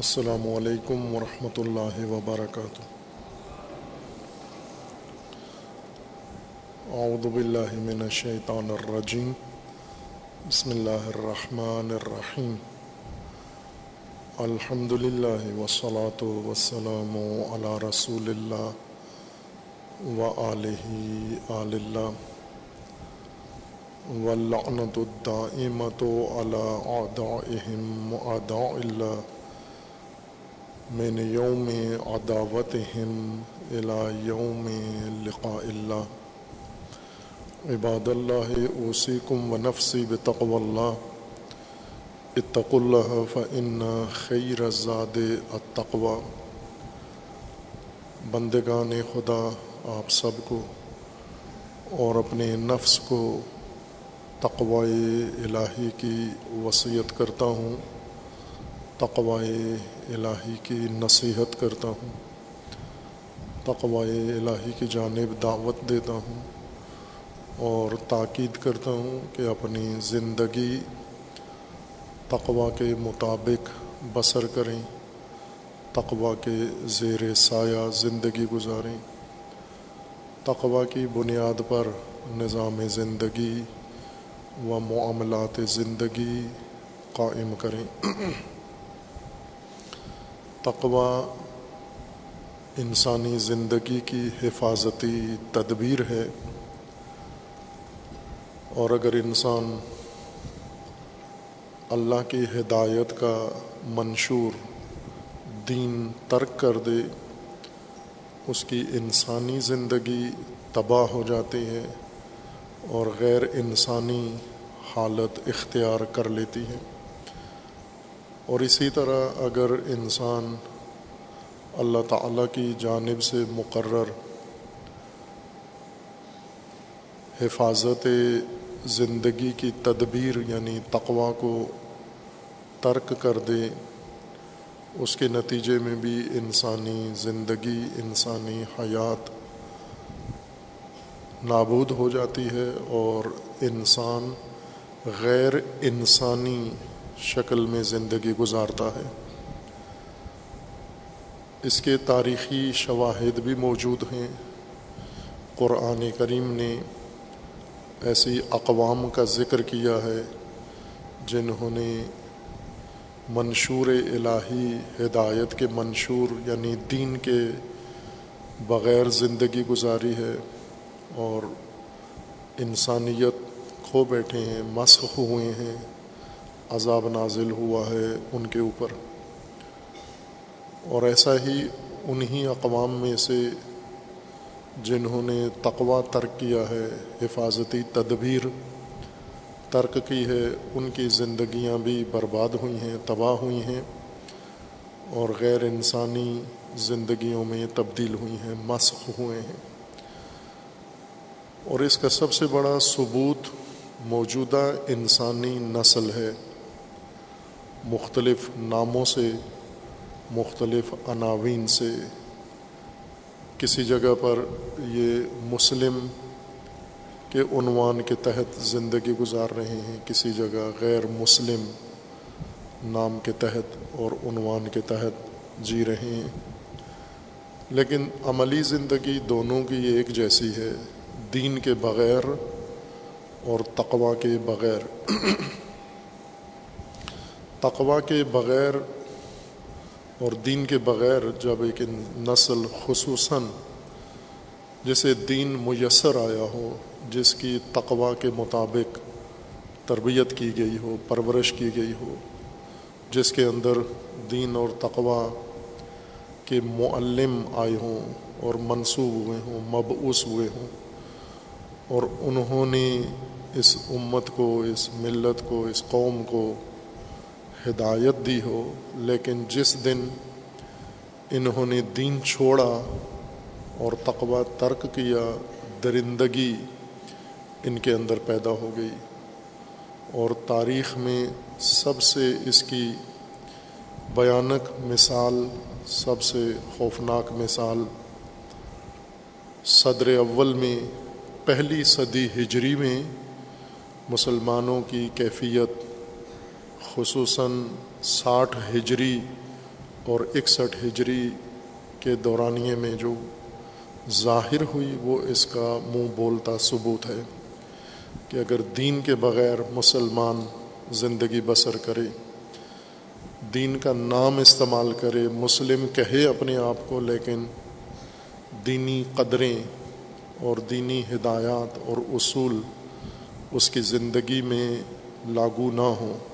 السلام علیکم ورحمۃ اللہ وبرکاتہ۔ اعوذ باللہ من الشیطان الرجیم۔ بسم اللہ الرحمن الرحیم۔ الحمد للہ وسلاۃ وسلام علی رسول اللہ و علیہ آل اللہ۔ واللعنت الدائمت على اعدائهم اعداء اللہ۔ من یوم عداوتهم الى یوم لقاء اللہ. عباد اللہ، اوصیکم و نفسی بتقو اللہ. اتقوا اللہ فإن خیر الزاد التقوى بندگان خدا، آپ سب کو اور اپنے نفس کو تقوی الہی کی وصیت کرتا ہوں۔ تقوی الہی کی نصیحت کرتا ہوں تقوی الہی کی جانب دعوت دیتا ہوں اور تاکید کرتا ہوں کہ اپنی زندگی تقوا کے مطابق بسر کریں تقوا کے زیر سایہ زندگی گزاریں۔ تقوا کی بنیاد پر نظام زندگی و معاملات زندگی قائم کریں۔ تقوا انسانی زندگی کی حفاظتی تدبیر ہے۔ اور اگر انسان اللہ کی ہدایت کا منشور دین ترک کر دے، اس کی انسانی زندگی تباہ ہو جاتی ہے اور غیر انسانی حالت اختیار کر لیتی ہے۔ اور اسی طرح اگر انسان اللہ تعالیٰ کی جانب سے مقرر حفاظت زندگی کی تدبیر یعنی تقوا کو ترک کر دے، اس کے نتیجے میں بھی انسانی زندگی، انسانی حیات نابود ہو جاتی ہے اور انسان غیر انسانی شکل میں زندگی گزارتا ہے۔ اس کے تاریخی شواہد بھی موجود ہیں۔ قرآن کریم نے ایسی اقوام کا ذکر کیا ہے جنہوں نے منشور الہی ہدایت کے منشور یعنی دین کے بغیر زندگی گزاری ہے اور انسانیت کھو بیٹھے ہیں، مسخ ہوئے ہیں۔ عذاب نازل ہوا ہے ان کے اوپر۔ اور ایسا ہی انہی اقوام میں سے جنہوں نے تقوا ترک کیا ہے، حفاظتی تدبیر ترک کی ہے، ان کی زندگیاں بھی برباد ہوئی ہیں، تباہ ہوئی ہیں اور غیر انسانی زندگیوں میں تبدیل ہوئی ہیں، مسخ ہوئے ہیں۔ اور اس کا سب سے بڑا ثبوت موجودہ انسانی نسل ہے۔ مختلف ناموں سے، مختلف عناوین سے۔ کسی جگہ پر یہ مسلم کے عنوان کے تحت زندگی گزار رہے ہیں، کسی جگہ غیر مسلم نام کے تحت اور عنوان کے تحت جی رہے ہیں۔ لیکن عملی زندگی دونوں کی ایک جیسی ہے، دین کے بغیر اور تقوا کے بغیر۔ تقوا کے بغیر اور دین کے بغیر جب ایک نسل خصوصاً جسے دین میسر آیا ہو، جس کی تقوا کے مطابق تربیت کی گئی ہو، پرورش کی گئی ہو، جس کے اندر دین اور تقوا کے معلم آئے ہوں اور منسوب ہوئے ہوں، مبعوث ہوئے ہوں، اور انہوں نے اس امت کو، اس ملت کو، اس قوم کو ہدایت دی ہو، لیکن جس دن انہوں نے دین چھوڑا اور تقوی ترک کیا، درندگی ان کے اندر پیدا ہو گئی۔ اور تاریخ میں سب سے اس کی بیانک مثال، سب سے خوفناک مثال صدر اول میں، پہلی صدی ہجری میں مسلمانوں کی کیفیت خصوصاً ساٹھ ہجری اور اکسٹھ ہجری کے دورانیے میں جو ظاہر ہوئی وہ اس کا منہ بولتا ثبوت ہے کہ اگر دین کے بغیر مسلمان زندگی بسر کرے، دین کا نام استعمال کرے، مسلم کہے اپنے آپ کو، لیکن دینی قدریں اور دینی ہدایات اور اصول اس کی زندگی میں لاگو نہ ہوں۔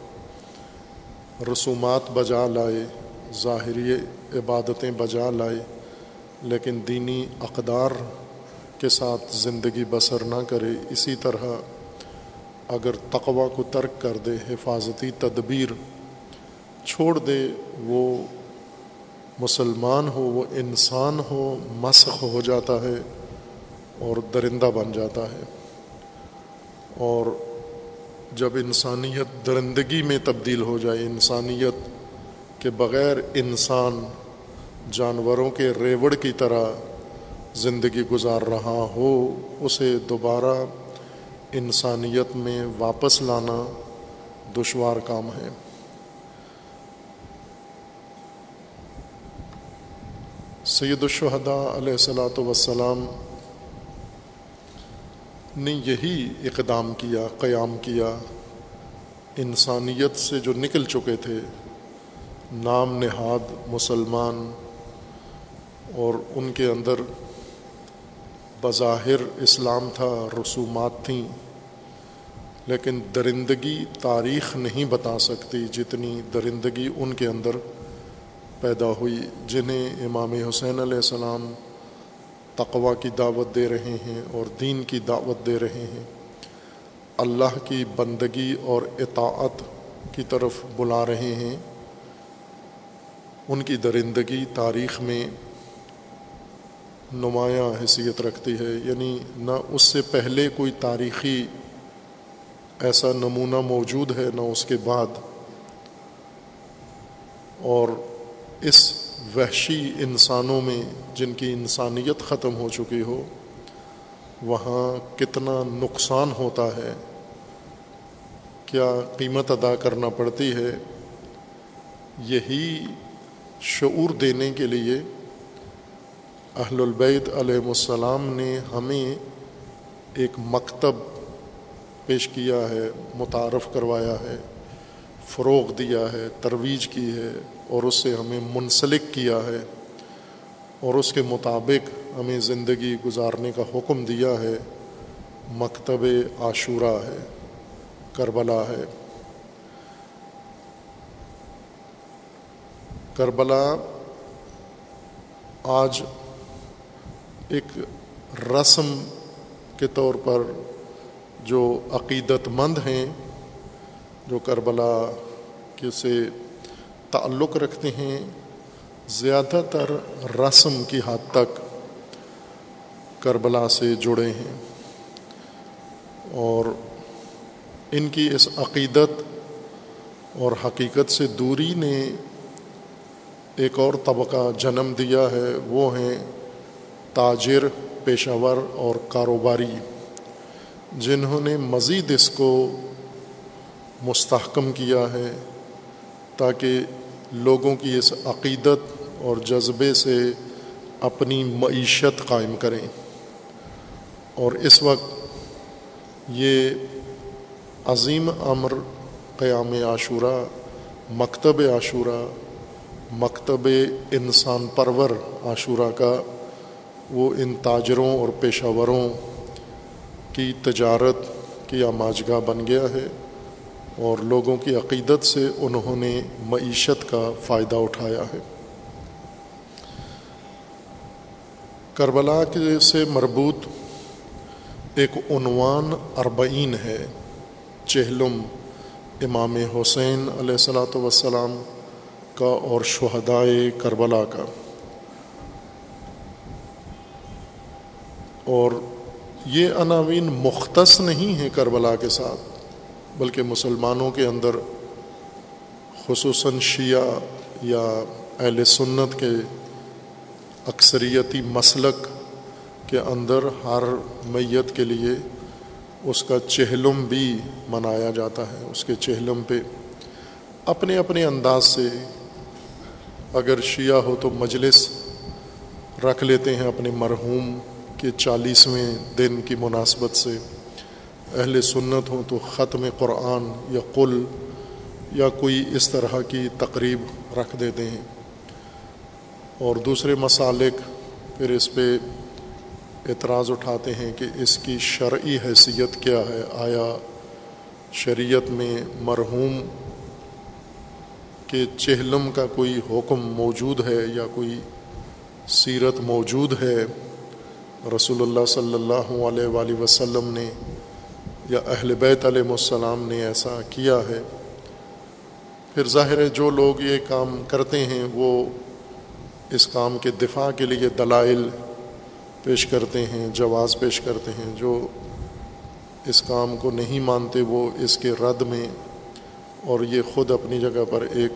رسومات بجا لائے، ظاہری عبادتیں بجا لائے، لیکن دینی اقدار کے ساتھ زندگی بسر نہ کرے۔ اسی طرح اگر تقوا کو ترک کر دے، حفاظتی تدبیر چھوڑ دے، وہ مسلمان ہو، وہ انسان ہو، مسخ ہو جاتا ہے اور درندہ بن جاتا ہے۔ اور جب انسانیت درندگی میں تبدیل ہو جائے، انسانیت کے بغیر انسان جانوروں کے ریوڑ کی طرح زندگی گزار رہا ہو، اسے دوبارہ انسانیت میں واپس لانا دشوار کام ہے۔ سید الشہداء علیہ السلاۃ وسلام نے یہی اقدام کیا، قیام کیا۔ انسانیت سے جو نکل چکے تھے، نام نہاد مسلمان اور ان کے اندر بظاہر اسلام تھا، رسومات تھیں۔ لیکن درندگی تاریخ نہیں بتا سکتی جتنی درندگی ان کے اندر پیدا ہوئی، جنہیں امام حسین علیہ السلام تقوا کی دعوت دے رہے ہیں اور دین کی دعوت دے رہے ہیں۔ اللہ کی بندگی اور اطاعت کی طرف بلا رہے ہیں۔ ان کی درندگی تاریخ میں نمایاں حیثیت رکھتی ہے۔ یعنی نہ اس سے پہلے کوئی تاریخی ایسا نمونہ موجود ہے نہ اس کے بعد۔ اور اس وحشی انسانوں میں جن کی انسانیت ختم ہو چکی ہو، وہاں کتنا نقصان ہوتا ہے، کیا قیمت ادا کرنا پڑتی ہے، یہی شعور دینے کے لیے اہل البید علیہ السلام نے ہمیں ایک مکتب پیش کیا ہے، متعارف کروایا ہے، فروغ دیا ہے، ترویج کی ہے۔ اور اس سے ہمیں منسلک کیا ہے اور اس کے مطابق ہمیں زندگی گزارنے کا حکم دیا ہے۔ مکتب عاشورہ ہے، کربلا ہے۔ کربلا آج ایک رسم کے طور پر جو عقیدت مند ہیں، جو کربلا کے سے تعلق رکھتے ہیں، زیادہ تر رسم کی حد تک کربلا سے جڑے ہیں۔ اور ان کی اس عقیدت اور حقیقت سے دوری نے ایک اور طبقہ جنم دیا ہے، وہ ہیں تاجر، پیشہ ور اور کاروباری، جنہوں نے مزید اس کو مستحکم کیا ہے۔ تاکہ لوگوں کی اس عقیدت اور جذبے سے اپنی معیشت قائم کریں۔ اور اس وقت یہ عظیم امر قیام عاشورہ، مکتب عاشورہ، مکتب انسان پرور عاشورہ کا، وہ ان تاجروں اور پیشہ وروں کی تجارت کی آماجگاہ بن گیا ہے۔ اور لوگوں کی عقیدت سے انہوں نے معیشت کا فائدہ اٹھایا ہے۔ کربلا کے سے مربوط ایک عنوان اربعین ہے، چہلم امام حسین علیہ السلاۃ وسلام کا اور شہدائے کربلا کا۔ اور یہ عناوین مختص نہیں ہیں کربلا کے ساتھ۔ بلکہ مسلمانوں کے اندر، خصوصاً شیعہ یا اہل سنت کے اکثریتی مسلک کے اندر ہر میت کے لیے اس کا چہلم بھی منایا جاتا ہے، اس کے چہلم پہ۔ اپنے اپنے انداز سے اگر شیعہ ہو تو مجلس رکھ لیتے ہیں اپنے مرحوم کے چالیسویں دن کی مناسبت سے۔ اہل سنت ہوں تو ختم قرآن یا قل یا کوئی اس طرح کی تقریب رکھ دیتے ہیں۔ اور دوسرے مسالک پھر اس پہ اعتراض اٹھاتے ہیں کہ اس کی شرعی حیثیت کیا ہے۔ آیا شریعت میں مرحوم کے چہلم کا کوئی حکم موجود ہے یا کوئی سیرت موجود ہے؟ رسول اللہ صلی اللہ علیہ وآلہ وسلم نے یا اہل بیت علیہ السلام نے ایسا کیا ہے۔ پھر ظاہر ہے جو لوگ یہ کام کرتے ہیں وہ اس کام کے دفاع کے لیے دلائل پیش کرتے ہیں، جواز پیش کرتے ہیں۔ جو اس کام کو نہیں مانتے وہ اس کے رد میں اور یہ خود اپنی جگہ پر ایک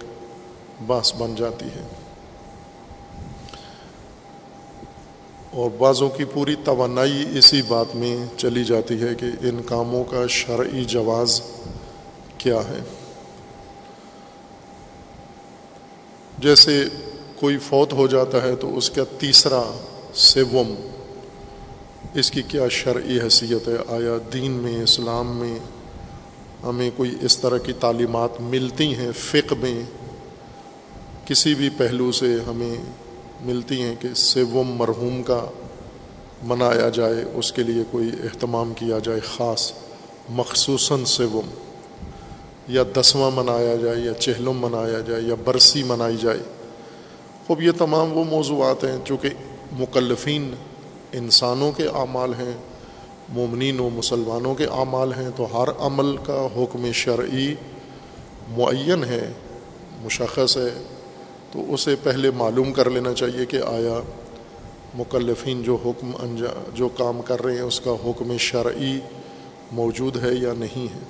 باس بن جاتی ہے۔ اور بعضوں کی پوری توانائی اسی بات میں چلی جاتی ہے کہ ان کاموں کا شرعی جواز کیا ہے۔ جیسے کوئی فوت ہو جاتا ہے تو اس کا تیسرا سوم اس کی کیا شرعی حیثیت ہے؟ آیا دین میں، اسلام میں ہمیں کوئی اس طرح کی تعلیمات ملتی ہیں فقہ میں؟ کسی بھی پہلو سے ہمیں ملتی ہیں کہ سوم مرحوم کا منایا جائے، اس کے لیے کوئی اہتمام کیا جائے خاص، مخصوصاً سوم یا دسواں منایا جائے، یا چہلم منایا جائے، یا برسی منائی جائے۔ خوب، یہ تمام وہ موضوعات ہیں چونکہ مکلفین انسانوں کے اعمال ہیں، مومنین و مسلمانوں کے اعمال ہیں، تو ہر عمل کا حکم شرعی معین ہے، مشخص ہے۔ تو اسے پہلے معلوم کر لینا چاہیے کہ آیا مکلفین جو حکم انجا جو کام کر رہے ہیں، اس کا حکم شرعی موجود ہے یا نہیں ہے۔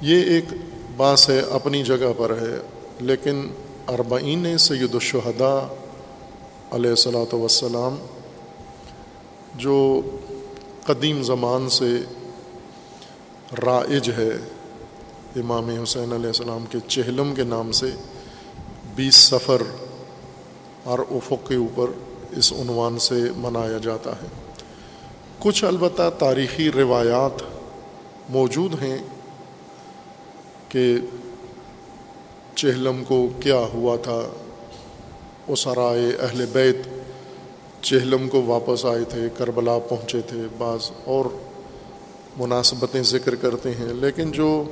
یہ ایک باس ہے، اپنی جگہ پر ہے، لیکن اربعین سید الشہداء علیہ السلاۃ وسلام جو قدیم زمان سے رائج ہے امام حسین علیہ السلام کے چہلم کے نام سے بیس سفر اور افق کے اوپر اس عنوان سے منایا جاتا ہے۔ کچھ البتہ تاریخی روایات موجود ہیں کہ چہلم کو کیا ہوا تھا۔ اسرائے اہل بیت چہلم کو واپس آئے تھے، کربلا پہنچے تھے۔ بعض اور مناسبتیں ذکر کرتے ہیں، لیکن جو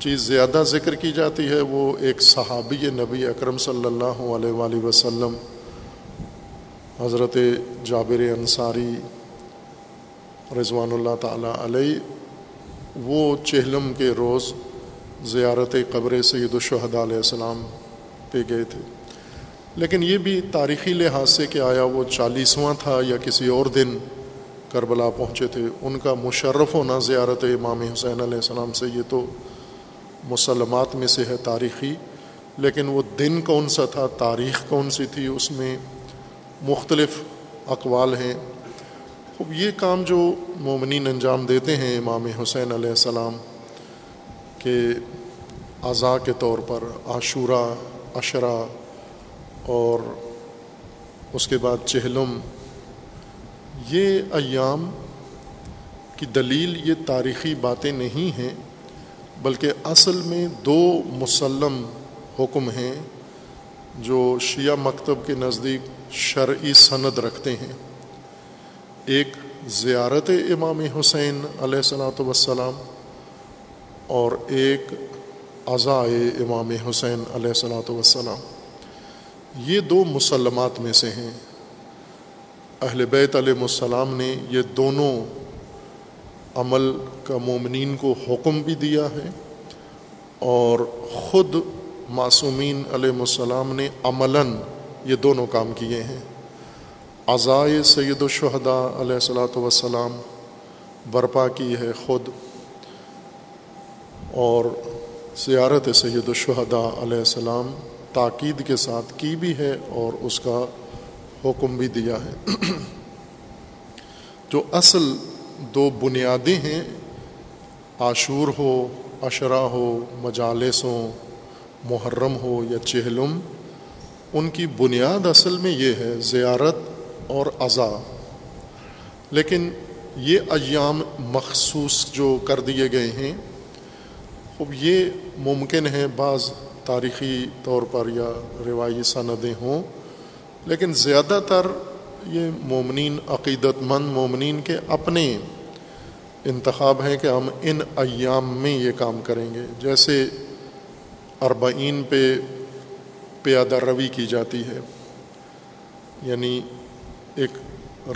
چیز زیادہ ذکر کی جاتی ہے وہ ایک صحابی نبی اکرم صلی اللہ علیہ وآلہ وسلم، حضرت جابر انصاری رضوان اللہ تعالیٰ علیہ، وہ چہلم کے روز زیارت قبر سید الشہد علیہ السلام پہ گئے تھے۔ لیکن یہ بھی تاریخی لحاظ سے کہ آیا وہ چالیسواں تھا یا کسی اور دن کربلا پہنچے تھے، ان کا مشرف ہونا زیارت امام حسین علیہ السلام سے یہ تو مسلمات میں سے ہے تاریخی، لیکن وہ دن کون سا تھا، تاریخ کون سی تھی، اس میں مختلف اقوال ہیں۔ خوب، یہ کام جو مومنین انجام دیتے ہیں امام حسین علیہ السلام کہ اعضاء کے طور پر، عاشورہ اشرا اور اس کے بعد چہلم، یہ ایام کی دلیل، یہ تاریخی باتیں نہیں ہیں۔ بلکہ اصل میں دو مسلم حکم ہیں جو شیعہ مکتب کے نزدیک شرعی سند رکھتے ہیں۔ ایک زیارت امام حسین علیہ السلاۃ وسلام اور ایک عزائے امام حسین علیہ السلاۃ وسلام یہ دو مسلمات میں سے ہیں۔ اہل بیت علیہ السلام نے یہ دونوں عمل کا مومنین کو حکم بھی دیا ہے اور خود معصومین علیہ السلام نے عملاً یہ دونوں کام کیے ہیں۔ عزائے سید الشہداء علیہ السلاۃ وسلام برپا کی ہے خود اور زیارت سید الشہداء علیہ السلام تاکید کے ساتھ کی بھی ہے اور اس کا حکم بھی دیا ہے۔ جو اصل دو بنیادیں ہیں، عاشور ہو اشرا ہو، مجالس ہوں، محرم ہو یا چہلم، ان کی بنیاد اصل میں یہ ہے زیارت اور اضا لیکن یہ ایام مخصوص جو کر دیے گئے ہیں اب یہ ممکن ہے بعض تاریخی طور پر یا روایی سندیں ہوں، لیکن زیادہ تر یہ مومنین عقیدت مند مومنین کے اپنے انتخاب ہیں کہ ہم ان ایام میں یہ کام کریں گے۔ جیسے اربعین پہ پیادہ روی کی جاتی ہے یعنی ایک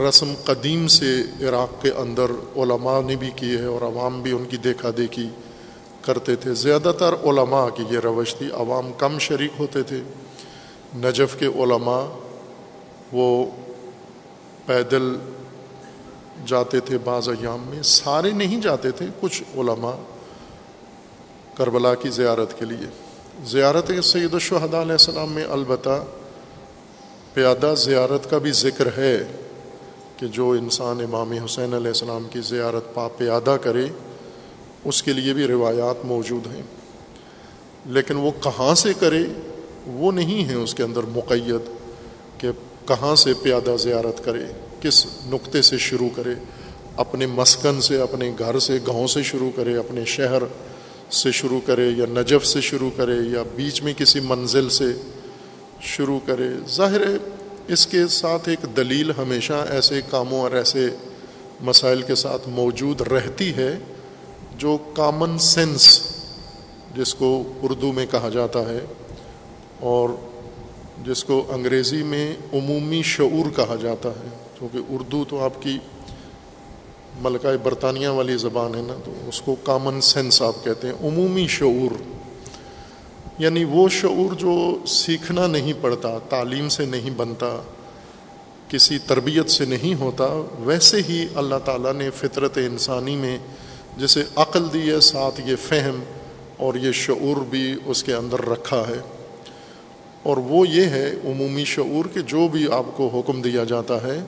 رسم قدیم سے عراق کے اندر علماء نے بھی کی ہے اور عوام بھی ان کی دیکھا دیکھی کرتے تھے۔ زیادہ تر علماء کی یہ روش تھی، عوام کم شریک ہوتے تھے۔ نجف کے علماء وہ پیدل جاتے تھے بعض ایام میں، سارے نہیں جاتے تھے، کچھ علماء کربلا کی زیارت کے لیے۔ زیارت سید الشہداء علیہ السلام میں البتہ پیادہ زیارت کا بھی ذکر ہے کہ جو انسان امام حسین علیہ السلام کی زیارت پا پیادہ کرے، اس کے لیے بھی روایات موجود ہیں۔ لیکن وہ کہاں سے کرے، وہ نہیں ہے اس کے اندر مقید کہ کہاں سے پیادہ زیارت کرے، کس نقطے سے شروع کرے، اپنے مسکن سے، اپنے گھر سے، گاؤں سے شروع کرے، اپنے شہر سے شروع کرے، یا نجف سے شروع کرے، یا بیچ میں کسی منزل سے شروع کرے۔ ظاہر ہے، اس کے ساتھ ایک دلیل ہمیشہ ایسے کاموں اور ایسے مسائل کے ساتھ موجود رہتی ہے، جو کامن سینس جس کو اردو میں کہا جاتا ہے، اور جس کو انگریزی میں عمومی شعور کہا جاتا ہے، کیونکہ اردو تو آپ کی ملکہ برطانیہ والی زبان ہے نا، تو اس کو کامن سینس آپ کہتے ہیں، عمومی شعور۔ یعنی وہ شعور جو سیکھنا نہیں پڑتا، تعلیم سے نہیں بنتا، کسی تربیت سے نہیں ہوتا، ویسے ہی اللہ تعالیٰ نے فطرت انسانی میں جسے عقل دی ہے، ساتھ یہ فہم اور یہ شعور بھی اس کے اندر رکھا ہے۔ اور وہ یہ ہے عمومی شعور کہ جو بھی آپ کو حکم دیا جاتا ہے،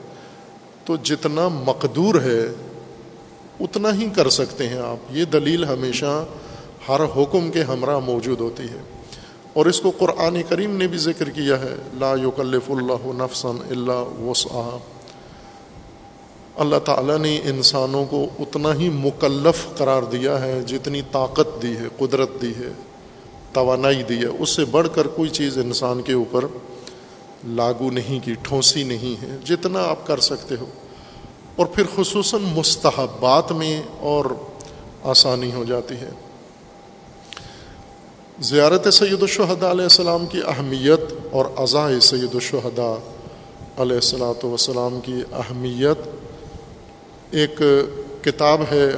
تو جتنا مقدور ہے، اتنا ہی کر سکتے ہیں آپ۔ یہ دلیل ہمیشہ ہر حکم کے ہمراہ موجود ہوتی ہے۔ اور اس کو قرآن کریم نے بھی ذکر کیا ہے، لا یکلف اللہ نفسن اللہ وسعہ اللہ تعالیٰ نے انسانوں کو اتنا ہی مکلف قرار دیا ہے، جتنی طاقت دی ہے، قدرت دی ہے۔ توانائی دی ہے۔ اس سے بڑھ کر کوئی چیز انسان کے اوپر لاگو نہیں کی، ٹھونسی نہیں ہے، جتنا آپ کر سکتے ہو۔ اور پھر خصوصاً مستحبات میں اور آسانی ہو جاتی ہے۔ زیارت سید الشہداء علیہ السلام کی اہمیت اور اعضاء سید الشہداء علیہ السلاۃ وسلام کی اہمیت ایک کتاب ہے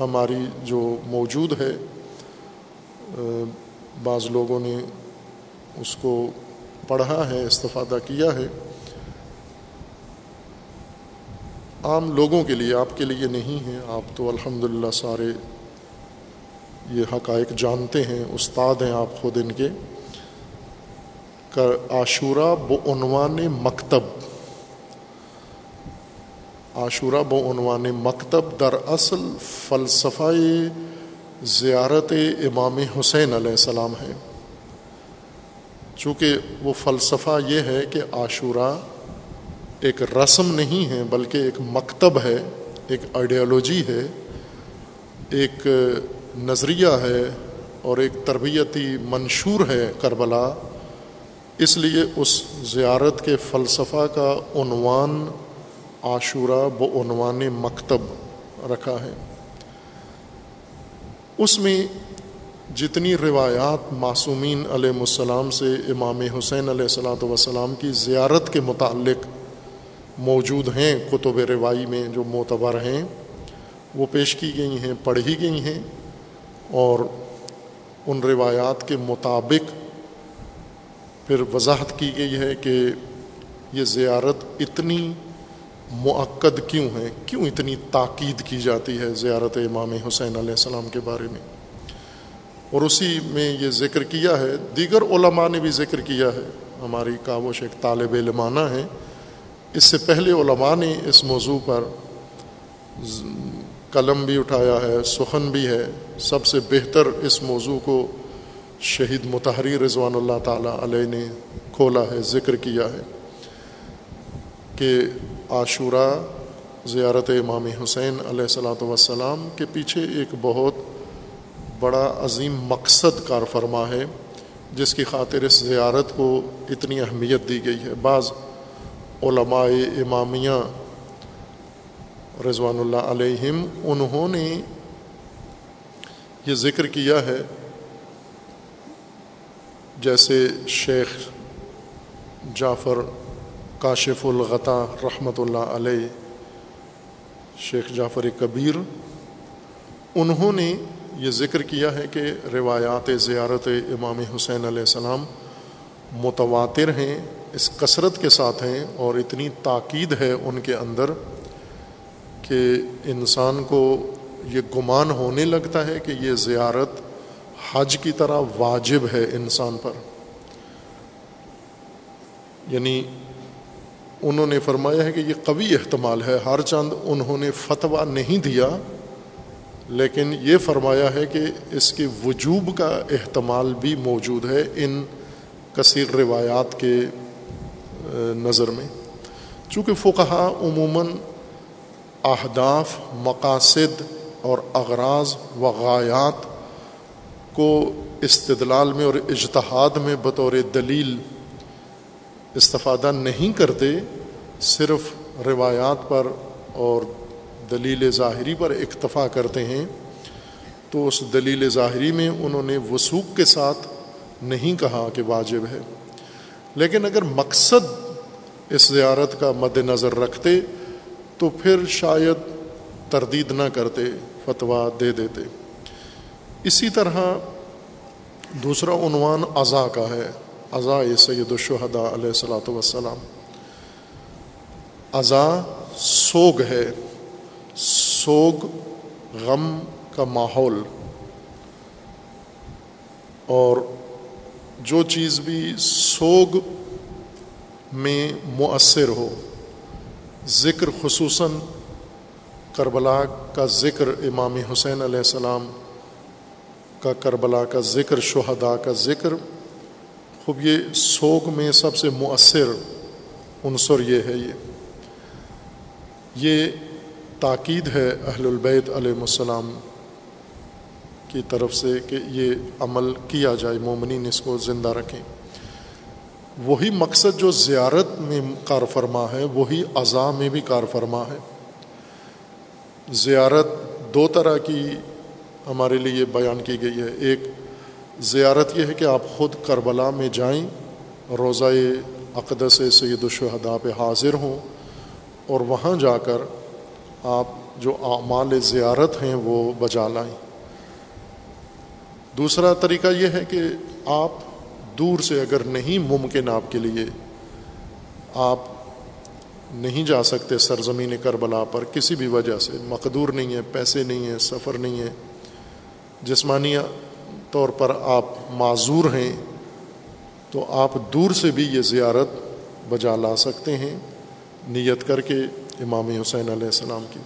ہماری جو موجود ہے۔ بعض لوگوں نے اس کو پڑھا ہے، استفادہ کیا ہے۔ عام لوگوں کے لیے، آپ کے لیے نہیں ہے۔ آپ تو الحمد للہ سارے یہ حقائق جانتے ہیں، استاد ہیں آپ خود ان کے۔ عاشورہ بعنوان مکتب۔ عاشورہ بعنوان مکتب در اصل فلسفہ زیارت امام حسین علیہ السلام ہے۔ چونکہ وہ فلسفہ یہ ہے کہ عاشورہ ایک رسم نہیں ہے بلکہ ایک مکتب ہے، ایک آئیڈیالوجی ہے، ایک نظریہ ہے اور ایک تربیتی منشور ہے کربلا۔ اس لیے اس زیارت کے فلسفہ کا عنوان عاشورہ بعنوان مکتب رکھا ہے۔ اس میں جتنی روایات معصومین علیہ السلام سے امام حسین علیہ السلاۃ وسلام کی زیارت کے متعلق موجود ہیں، کتب روائی میں جو معتبر ہیں، وہ پیش کی گئی ہیں، پڑھی گئی ہیں اور ان روایات کے مطابق پھر وضاحت کی گئی ہے کہ یہ زیارت اتنی معقد کیوں ہے کیوں اتنی تاکید کی جاتی ہے زیارت امام حسین علیہ السلام کے بارے میں؟ اور اسی میں یہ ذکر کیا ہے، دیگر علماء نے بھی ذکر کیا ہے، ہماری کاوش ایک طالب علمانہ ہیں۔ اس سے پہلے علماء نے اس موضوع پر قلم بھی اٹھایا ہے، سخن بھی ہے۔ سب سے بہتر اس موضوع کو شہید متحری رضوان اللہ تعالیٰ علیہ نے کھولا ہے، ذکر کیا ہے کہ عاشورہ زیارت امام حسین علیہ السلاۃ وسلام کے پیچھے ایک بہت بڑا عظیم مقصد کار فرما ہے، جس کی خاطر اس زیارت کو اتنی اہمیت دی گئی ہے۔ بعض علماء امامیہ رضوان اللہ علیہم، انہوں نے یہ ذکر کیا ہے، جیسے شیخ جعفر کاشف الغطا رحمۃ اللہ علیہ، شیخ جعفر کبیر، انہوں نے یہ ذکر کیا ہے کہ روایات زیارت امام حسین علیہ السلام متواتر ہیں، اس کثرت کے ساتھ ہیں اور اتنی تاکید ہے ان کے اندر کہ انسان کو یہ گمان ہونے لگتا ہے کہ یہ زیارت حج کی طرح واجب ہے انسان پر۔ یعنی انہوں نے فرمایا ہے کہ یہ قوی احتمال ہے۔ ہر چند انہوں نے فتویٰ نہیں دیا، لیکن یہ فرمایا ہے کہ اس کے وجوب کا احتمال بھی موجود ہے ان کثیر روایات کے نظر میں۔ چونکہ فقہ عموماً اہداف، مقاصد اور اغراض و غایات کو استدلال میں اور اجتہاد میں بطور دلیل استفادہ نہیں کرتے، صرف روایات پر اور دلیل ظاہری پر اکتفا کرتے ہیں، تو اس دلیل ظاہری میں انہوں نے وسوخ کے ساتھ نہیں کہا کہ واجب ہے۔ لیکن اگر مقصد اس زیارت کا مد نظر رکھتے، تو پھر شاید تردید نہ کرتے، فتویٰ دے دیتے۔ اسی طرح دوسرا عنوان اضا کا ہے۔ اضا سید الشہدا علیہ السلاۃ وسلام اضا سوگ ہے، سوگ غم کا ماحول. اور جو چیز بھی سوگ میں مؤثر ہو، ذکر خصوصاً کربلا کا ذکر امام حسین علیہ السلام کا، کربلا کا ذکر، شہداء کا ذکر خوب، یہ سوگ میں سب سے مؤثر عنصر یہ ہے یہ۔ یہ تاکید ہے اہل البیت علیہ السلام کی طرف سے کہ یہ عمل کیا جائے، مومنین اس کو زندہ رکھیں۔ وہی مقصد جو زیارت میں کار فرما ہے، وہی اعضاء میں بھی کار فرما ہے۔ زیارت دو طرح کی ہمارے لیے بیان کی گئی ہے۔ ایک زیارت یہ ہے کہ آپ خود کربلا میں جائیں، روزہ اقدس سید الشہداء پہ حاضر ہوں اور وہاں جا کر آپ جو اعمال زیارت ہیں وہ بجا لائیں۔ دوسرا طریقہ یہ ہے کہ آپ دور سے اگر نہیں ممکن آپ کے لیے، آپ نہیں جا سکتے سرزمین کربلا پر کسی بھی وجہ سے، مقدور نہیں ہے، پیسے نہیں ہیں، سفر نہیں ہے۔ جسمانی طور پر آپ معذور ہیں، تو آپ دور سے بھی یہ زیارت بجا لا سکتے ہیں۔ نیت کر کے امام حسین علیہ السلام کی۔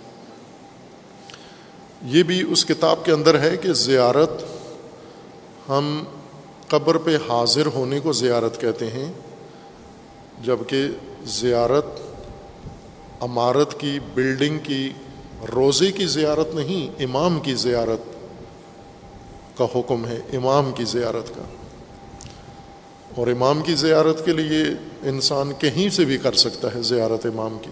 یہ بھی اس کتاب کے اندر ہے کہ زیارت ہم قبر پہ حاضر ہونے کو زیارت کہتے ہیں جبکہ زیارت عمارت کی، بلڈنگ کی، روزے کی زیارت نہیں، امام کی زیارت کا حکم ہے امام کی زیارت کا۔ اور امام کی زیارت کے لیے انسان کہیں سے بھی کر سکتا ہے زیارت امام کی۔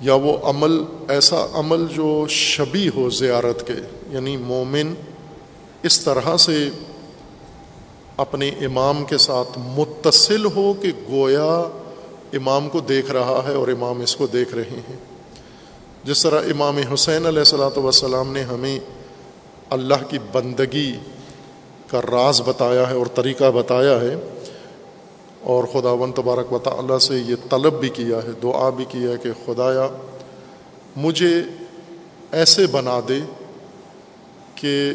یا وہ عمل، ایسا عمل جو شبی ہو زیارت کے یعنی مومن اس طرح سے اپنے امام کے ساتھ متصل ہو کہ گویا امام کو دیکھ رہا ہے اور امام اس کو دیکھ رہے ہیں۔ جس طرح امام حسین علیہ السلاۃ وسلام نے ہمیں اللہ کی بندگی کا راز بتایا ہے اور طریقہ بتایا ہے اور خدا و تبارک و تعالیٰ سے یہ طلب بھی کیا ہے، دعا بھی کیا ہے کہ خدایا مجھے ایسے بنا دے کہ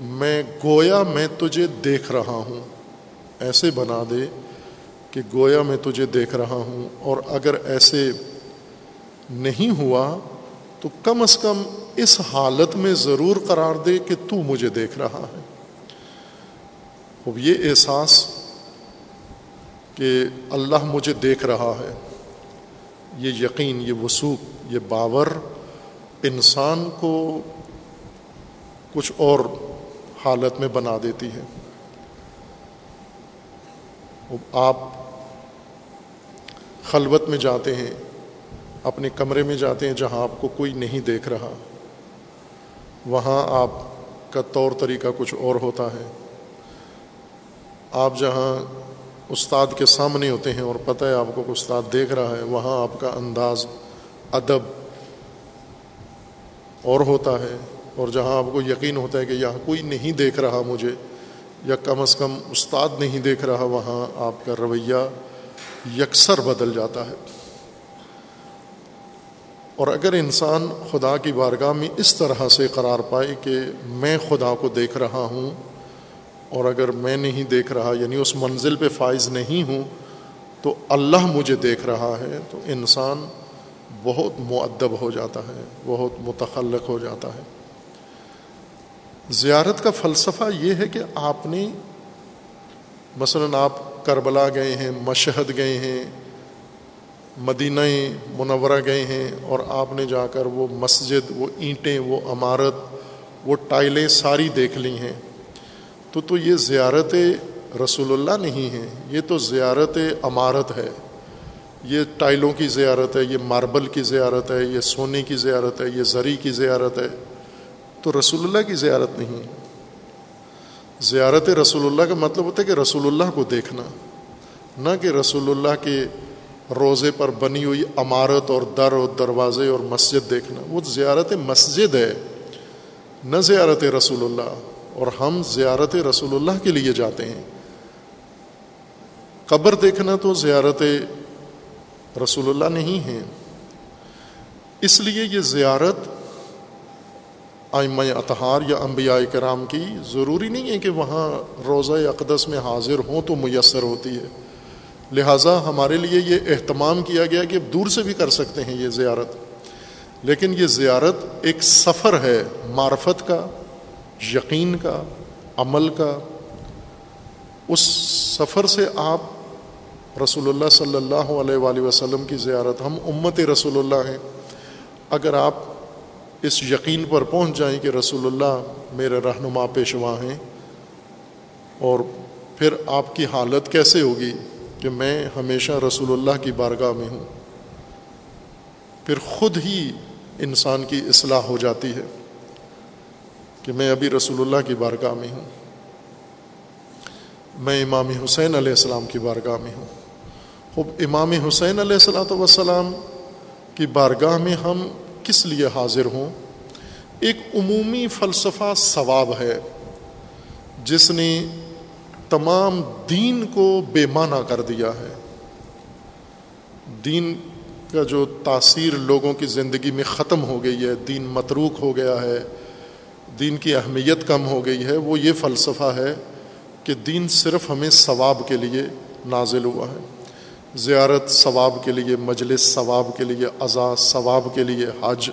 میں گویا میں تجھے دیکھ رہا ہوں۔ ایسے بنا دے کہ گویا میں تجھے دیکھ رہا ہوں اور اگر ایسے نہیں ہوا تو کم از کم اس حالت میں ضرور قرار دے کہ تو مجھے دیکھ رہا ہے۔ اب یہ احساس کہ اللہ مجھے دیکھ رہا ہے۔ یہ یقین، یہ وسوخ، یہ باور انسان کو کچھ اور حالت میں بنا دیتی ہے۔ آپ خلوت میں جاتے ہیں، اپنے کمرے میں جاتے ہیں جہاں آپ کو کوئی نہیں دیکھ رہا۔ وہاں آپ کا طور طریقہ کچھ اور ہوتا ہے۔ آپ جہاں استاد کے سامنے ہوتے ہیں اور پتہ ہے آپ کو استاد دیکھ رہا ہے، وہاں آپ کا انداز، ادب اور ہوتا ہے۔ اور جہاں آپ کو یقین ہوتا ہے کہ یہاں کوئی نہیں دیکھ رہا مجھے یا کم از کم استاد نہیں دیکھ رہا، وہاں آپ کا رویہ یکسر بدل جاتا ہے۔ اور اگر انسان خدا کی بارگاہ میں اس طرح سے قرار پائے کہ میں خدا کو دیکھ رہا ہوں، اور اگر میں نہیں دیکھ رہا یعنی اس منزل پہ فائز نہیں ہوں، تو اللہ مجھے دیکھ رہا ہے، تو انسان بہت معدب ہو جاتا ہے، بہت متخلق ہو جاتا ہے۔ زیارت کا فلسفہ یہ ہے کہ آپ نے مثلاً آپ کربلا گئے ہیں، مشہد گئے ہیں مدینہ منورہ گئے ہیں اور آپ نے جا کر وہ مسجد، وہ اینٹیں، وہ عمارت، وہ ٹائلیں ساری دیکھ لی ہیں۔ تو تو یہ زیارت رسول اللہ نہیں ہے، یہ تو زیارت عمارت ہے۔ یہ ٹائلوں کی زیارت ہے، یہ ماربل کی زیارت ہے، یہ سونے کی زیارت ہے، یہ زری کی زیارت ہے۔ تو رسول اللہ کی زیارت نہیں۔ زیارت رسول اللہ کا مطلب ہوتا ہے کہ رسول اللہ کو دیکھنا، نہ کہ رسول اللہ کے روزے پر بنی ہوئی عمارت اور در اور دروازے اور مسجد دیکھنا، وہ زیارت مسجد ہے، نہ زیارت رسول اللہ، اور ہم زیارت رسول اللہ کے لیے جاتے ہیں۔ قبر دیکھنا تو زیارت رسول اللہ نہیں ہے۔ اس لیے یہ زیارت آئمہ اطہار یا انبیاء کرام کی ضروری نہیں ہے کہ وہاں روزہ اقدس میں حاضر ہوں تو میسر ہوتی ہے۔ لہٰذا ہمارے لیے یہ اہتمام کیا گیا کہ دور سے بھی کر سکتے ہیں یہ زیارت۔ لیکن یہ زیارت ایک سفر ہے معرفت کا، یقین کا، عمل کا۔ اس سفر سے آپ رسول اللہ صلی اللہ علیہ وآلہ وسلم کی زیارت، ہم امت رسول اللہ ہیں۔ اگر آپ اس یقین پر پہنچ جائیں کہ رسول اللہ میرے رہنما پیشوا ہیں اور پھر آپ کی حالت کیسے ہوگی؟ کہ میں ہمیشہ رسول اللہ کی بارگاہ میں ہوں۔ پھر خود ہی انسان کی اصلاح ہو جاتی ہے کہ میں ابھی رسول اللہ کی بارگاہ میں ہوں۔ میں امام حسین علیہ السلام کی بارگاہ میں ہوں۔ خوب امام حسین علیہ السلاۃ وسلام کی بارگاہ میں ہم کس لیے حاضر ہوں؟ ایک عمومی فلسفہ ثواب ہے۔ جس نے تمام دین کو بے معنی کر دیا ہے۔ دین کا جو تاثیر لوگوں کی زندگی میں ختم ہو گئی ہے، دین متروک ہو گیا ہے، دین کی اہمیت کم ہو گئی ہے، وہ یہ فلسفہ ہے کہ دین صرف ہمیں ثواب کے لیے نازل ہوا ہے۔ زیارت ثواب کے لیے، مجلس ثواب کے لیے اعضا ثواب کے لیے، حج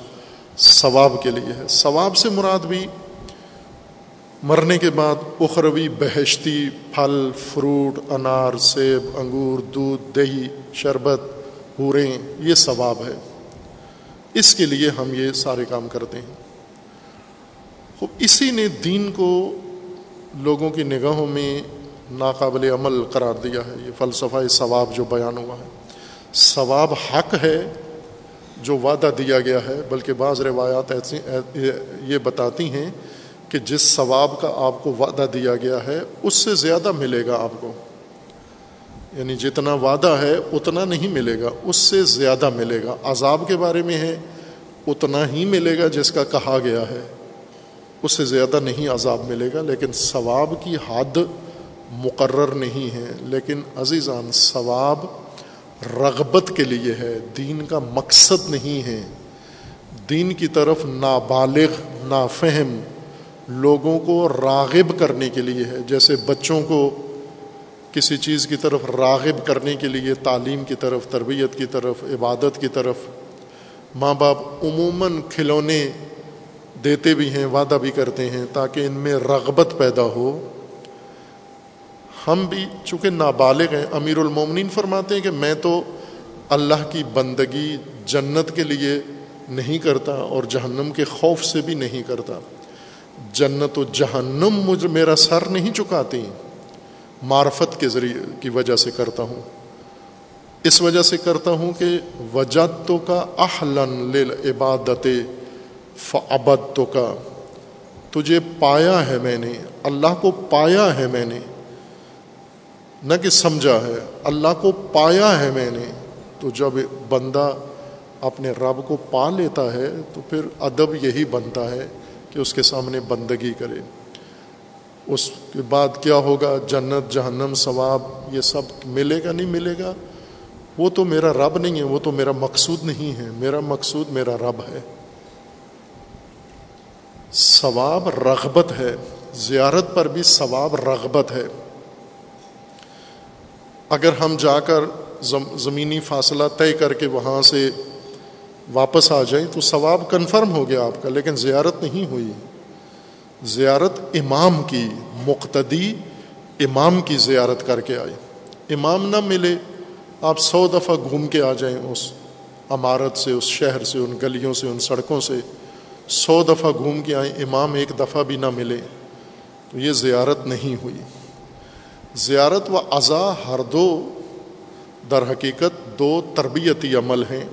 ثواب کے لیے ہے۔ ثواب سے مراد بھی مرنے کے بعد اخروی بہشتی، پھل، فروٹ، انار، سیب، انگور، دودھ، دہی، شربت پوریں یہ ثواب ہے۔ اس کے لیے ہم یہ سارے کام کرتے ہیں۔ خوب، اسی نے دین کو لوگوں کی نگاہوں میں ناقابل عمل قرار دیا ہے۔ یہ فلسفہ ثواب جو بیان ہوا ہے۔ ثواب حق ہے جو وعدہ دیا گیا ہے، بلکہ بعض روایات ایسی یہ بتاتی ہیں کہ جس ثواب کا آپ کو وعدہ دیا گیا ہے، اس سے زیادہ ملے گا آپ کو۔ یعنی جتنا وعدہ ہے، اتنا نہیں ملے گا، اس سے زیادہ ملے گا۔ عذاب کے بارے میں ہے، اتنا ہی ملے گا جس کا کہا گیا ہے۔ اس سے زیادہ نہیں عذاب ملے گا، لیکن ثواب کی حد مقرر نہیں ہے۔ لیکن عزیزان، ثواب رغبت کے لیے ہے۔ دین کا مقصد نہیں ہے۔ دین کی طرف نابالغ، نافہم لوگوں کو راغب کرنے کے لیے ہے، جیسے بچوں کو کسی چیز کی طرف راغب کرنے کے لیے، تعلیم کی طرف، تربیت کی طرف، عبادت کی طرف ماں باپ عموماً کھلونے دیتے بھی ہیں، وعدہ بھی کرتے ہیں تاکہ ان میں رغبت پیدا ہو۔ ہم بھی چونکہ نابالغ ہیں، امیر المومنین فرماتے ہیں کہ میں تو اللہ کی بندگی جنت کے لیے نہیں کرتا اور جہنم کے خوف سے بھی نہیں کرتا۔ جنت و جہنم مجھ میرا سر نہیں چکاتی۔ معرفت کے ذریعے کی وجہ سے کرتا ہوں۔ اس وجہ سے کرتا ہوں کہ وجاتوں کا اہلن عبادت فعبد تو کا تجھے پایا ہے میں نے، اللہ کو پایا ہے میں نے۔ نہ کہ سمجھا ہے، اللہ کو پایا ہے میں نے۔ تو جب بندہ اپنے رب کو پا لیتا ہے تو پھر ادب یہی بنتا ہے۔ کہ اس کے سامنے بندگی کرے۔ اس کے بعد کیا ہوگا؟ جنت، جہنم، ثواب، یہ سب ملے گا، نہیں ملے گا؟ وہ تو میرا رب نہیں ہے، وہ تو میرا مقصود نہیں ہے۔ میرا مقصود میرا رب ہے۔ ثواب رغبت ہے۔ زیارت پر بھی ثواب رغبت ہے۔ اگر ہم جا کر زمینی فاصلہ طے کر کے وہاں سے واپس آ جائیں تو ثواب کنفرم ہو گیا آپ کا، لیکن زیارت نہیں ہوئی۔ زیارت امام کی، مقتدی امام کی زیارت کر کے آئے۔ امام نہ ملے، آپ سو دفعہ گھوم کے آ جائیں اس عمارت سے، اس شہر سے، ان گلیوں سے، ان سڑکوں سے۔ سو دفعہ گھوم کے آئیں، امام ایک دفعہ بھی نہ ملے۔ تو یہ زیارت نہیں ہوئی۔ زیارت و اعضا ہر دو، در حقیقت دو تربیتی عمل ہیں۔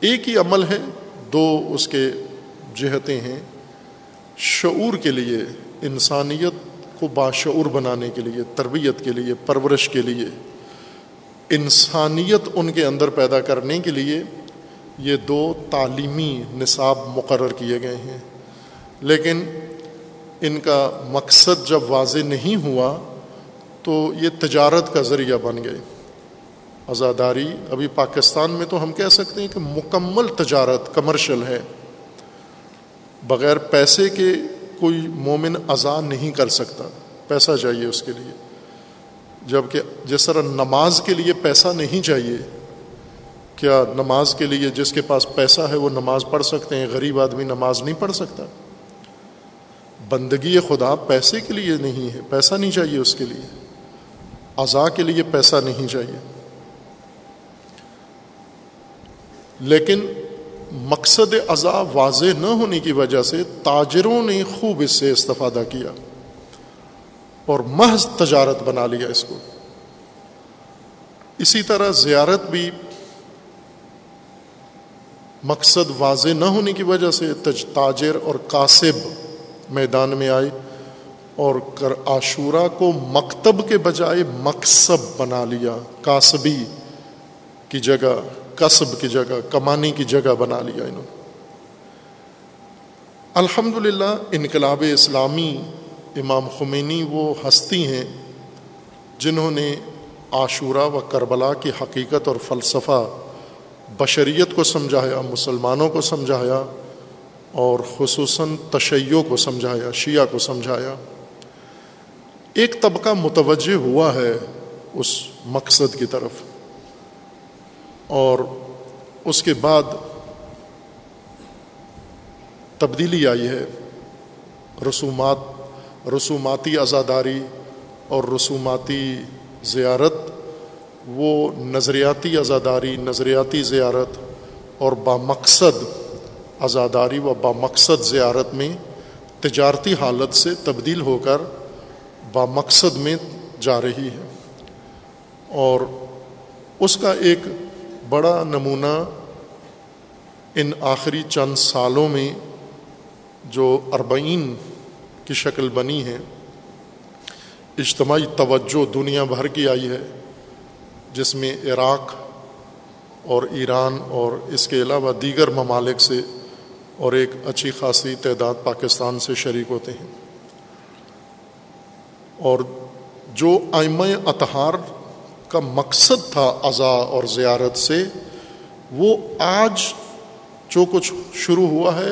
ایک ہی عمل ہے دو اس کے جہتیں ہیں۔ شعور کے لیے، انسانیت کو باشعور بنانے کے لیے، تربیت کے لیے، پرورش کے لیے۔ انسانیت ان کے اندر پیدا کرنے کے لیے یہ دو تعلیمی نصاب مقرر کیے گئے ہیں۔ لیکن ان کا مقصد جب واضح نہیں ہوا، تو یہ تجارت کا ذریعہ بن گئے۔ آزاداری ابھی پاکستان میں تو ہم کہہ سکتے ہیں کہ مکمل تجارت کمرشل ہے۔ بغیر پیسے کے کوئی مومن ازا نہیں کر سکتا۔ پیسہ چاہیے اس کے لیے۔ جبکہ جس طرح نماز کے لیے پیسہ نہیں چاہیے، کیا نماز کے لیے جس کے پاس پیسہ ہے وہ نماز پڑھ سکتے ہیں؟ غریب آدمی نماز نہیں پڑھ سکتا۔ بندگی خدا پیسے کے لیے نہیں ہے، پیسہ نہیں چاہیے اس کے لیے۔ ازا کے لیے پیسہ نہیں چاہیے۔ لیکن مقصد ازا واضح نہ ہونے کی وجہ سے تاجروں نے خوب اس سے استفادہ کیا اور محض تجارت بنا لیا اس کو۔ اسی طرح زیارت بھی مقصد واضح نہ ہونے کی وجہ سے تاجر اور کاسب میدان میں آئے اور کر عاشورہ کو مکتب کے بجائے مقصب بنا لیا کاسبی کی جگہ۔ کسب کی جگہ کمانے کی جگہ بنا لیا انہوں نے۔ الحمد للہ انقلاب اسلامی امام خمینی وہ ہستی ہیں جنہوں نے عاشورہ و کربلا کی حقیقت اور فلسفہ بشریت کو سمجھایا، مسلمانوں کو سمجھایا اور خصوصاً تشیعوں کو سمجھایا، شیعہ کو سمجھایا۔ ایک طبقہ متوجہ ہوا ہے اس مقصد کی طرف۔ اور اس کے بعد تبدیلی آئی ہے رسومات، رسوماتی ازاداری اور رسوماتی زیارت، وہ نظریاتی ازاداری، نظریاتی زیارت اور بامقصد ازاداری و بامقصد زیارت میں تجارتی حالت سے تبدیل ہو کر بامقصد میں جا رہی ہے اور اس کا ایک بڑا نمونہ ان آخری چند سالوں میں جو اربعین کی شکل بنی ہے، اجتماعی توجہ دنیا بھر کی آئی ہے، جس میں عراق اور ایران اور اس کے علاوہ دیگر ممالک سے اور ایک اچھی خاصی تعداد پاکستان سے شریک ہوتے ہیں۔ اور جو آئمہ اطہار کا مقصد تھا اعضا اور زیارت سے، وہ آج جو کچھ شروع ہوا ہے،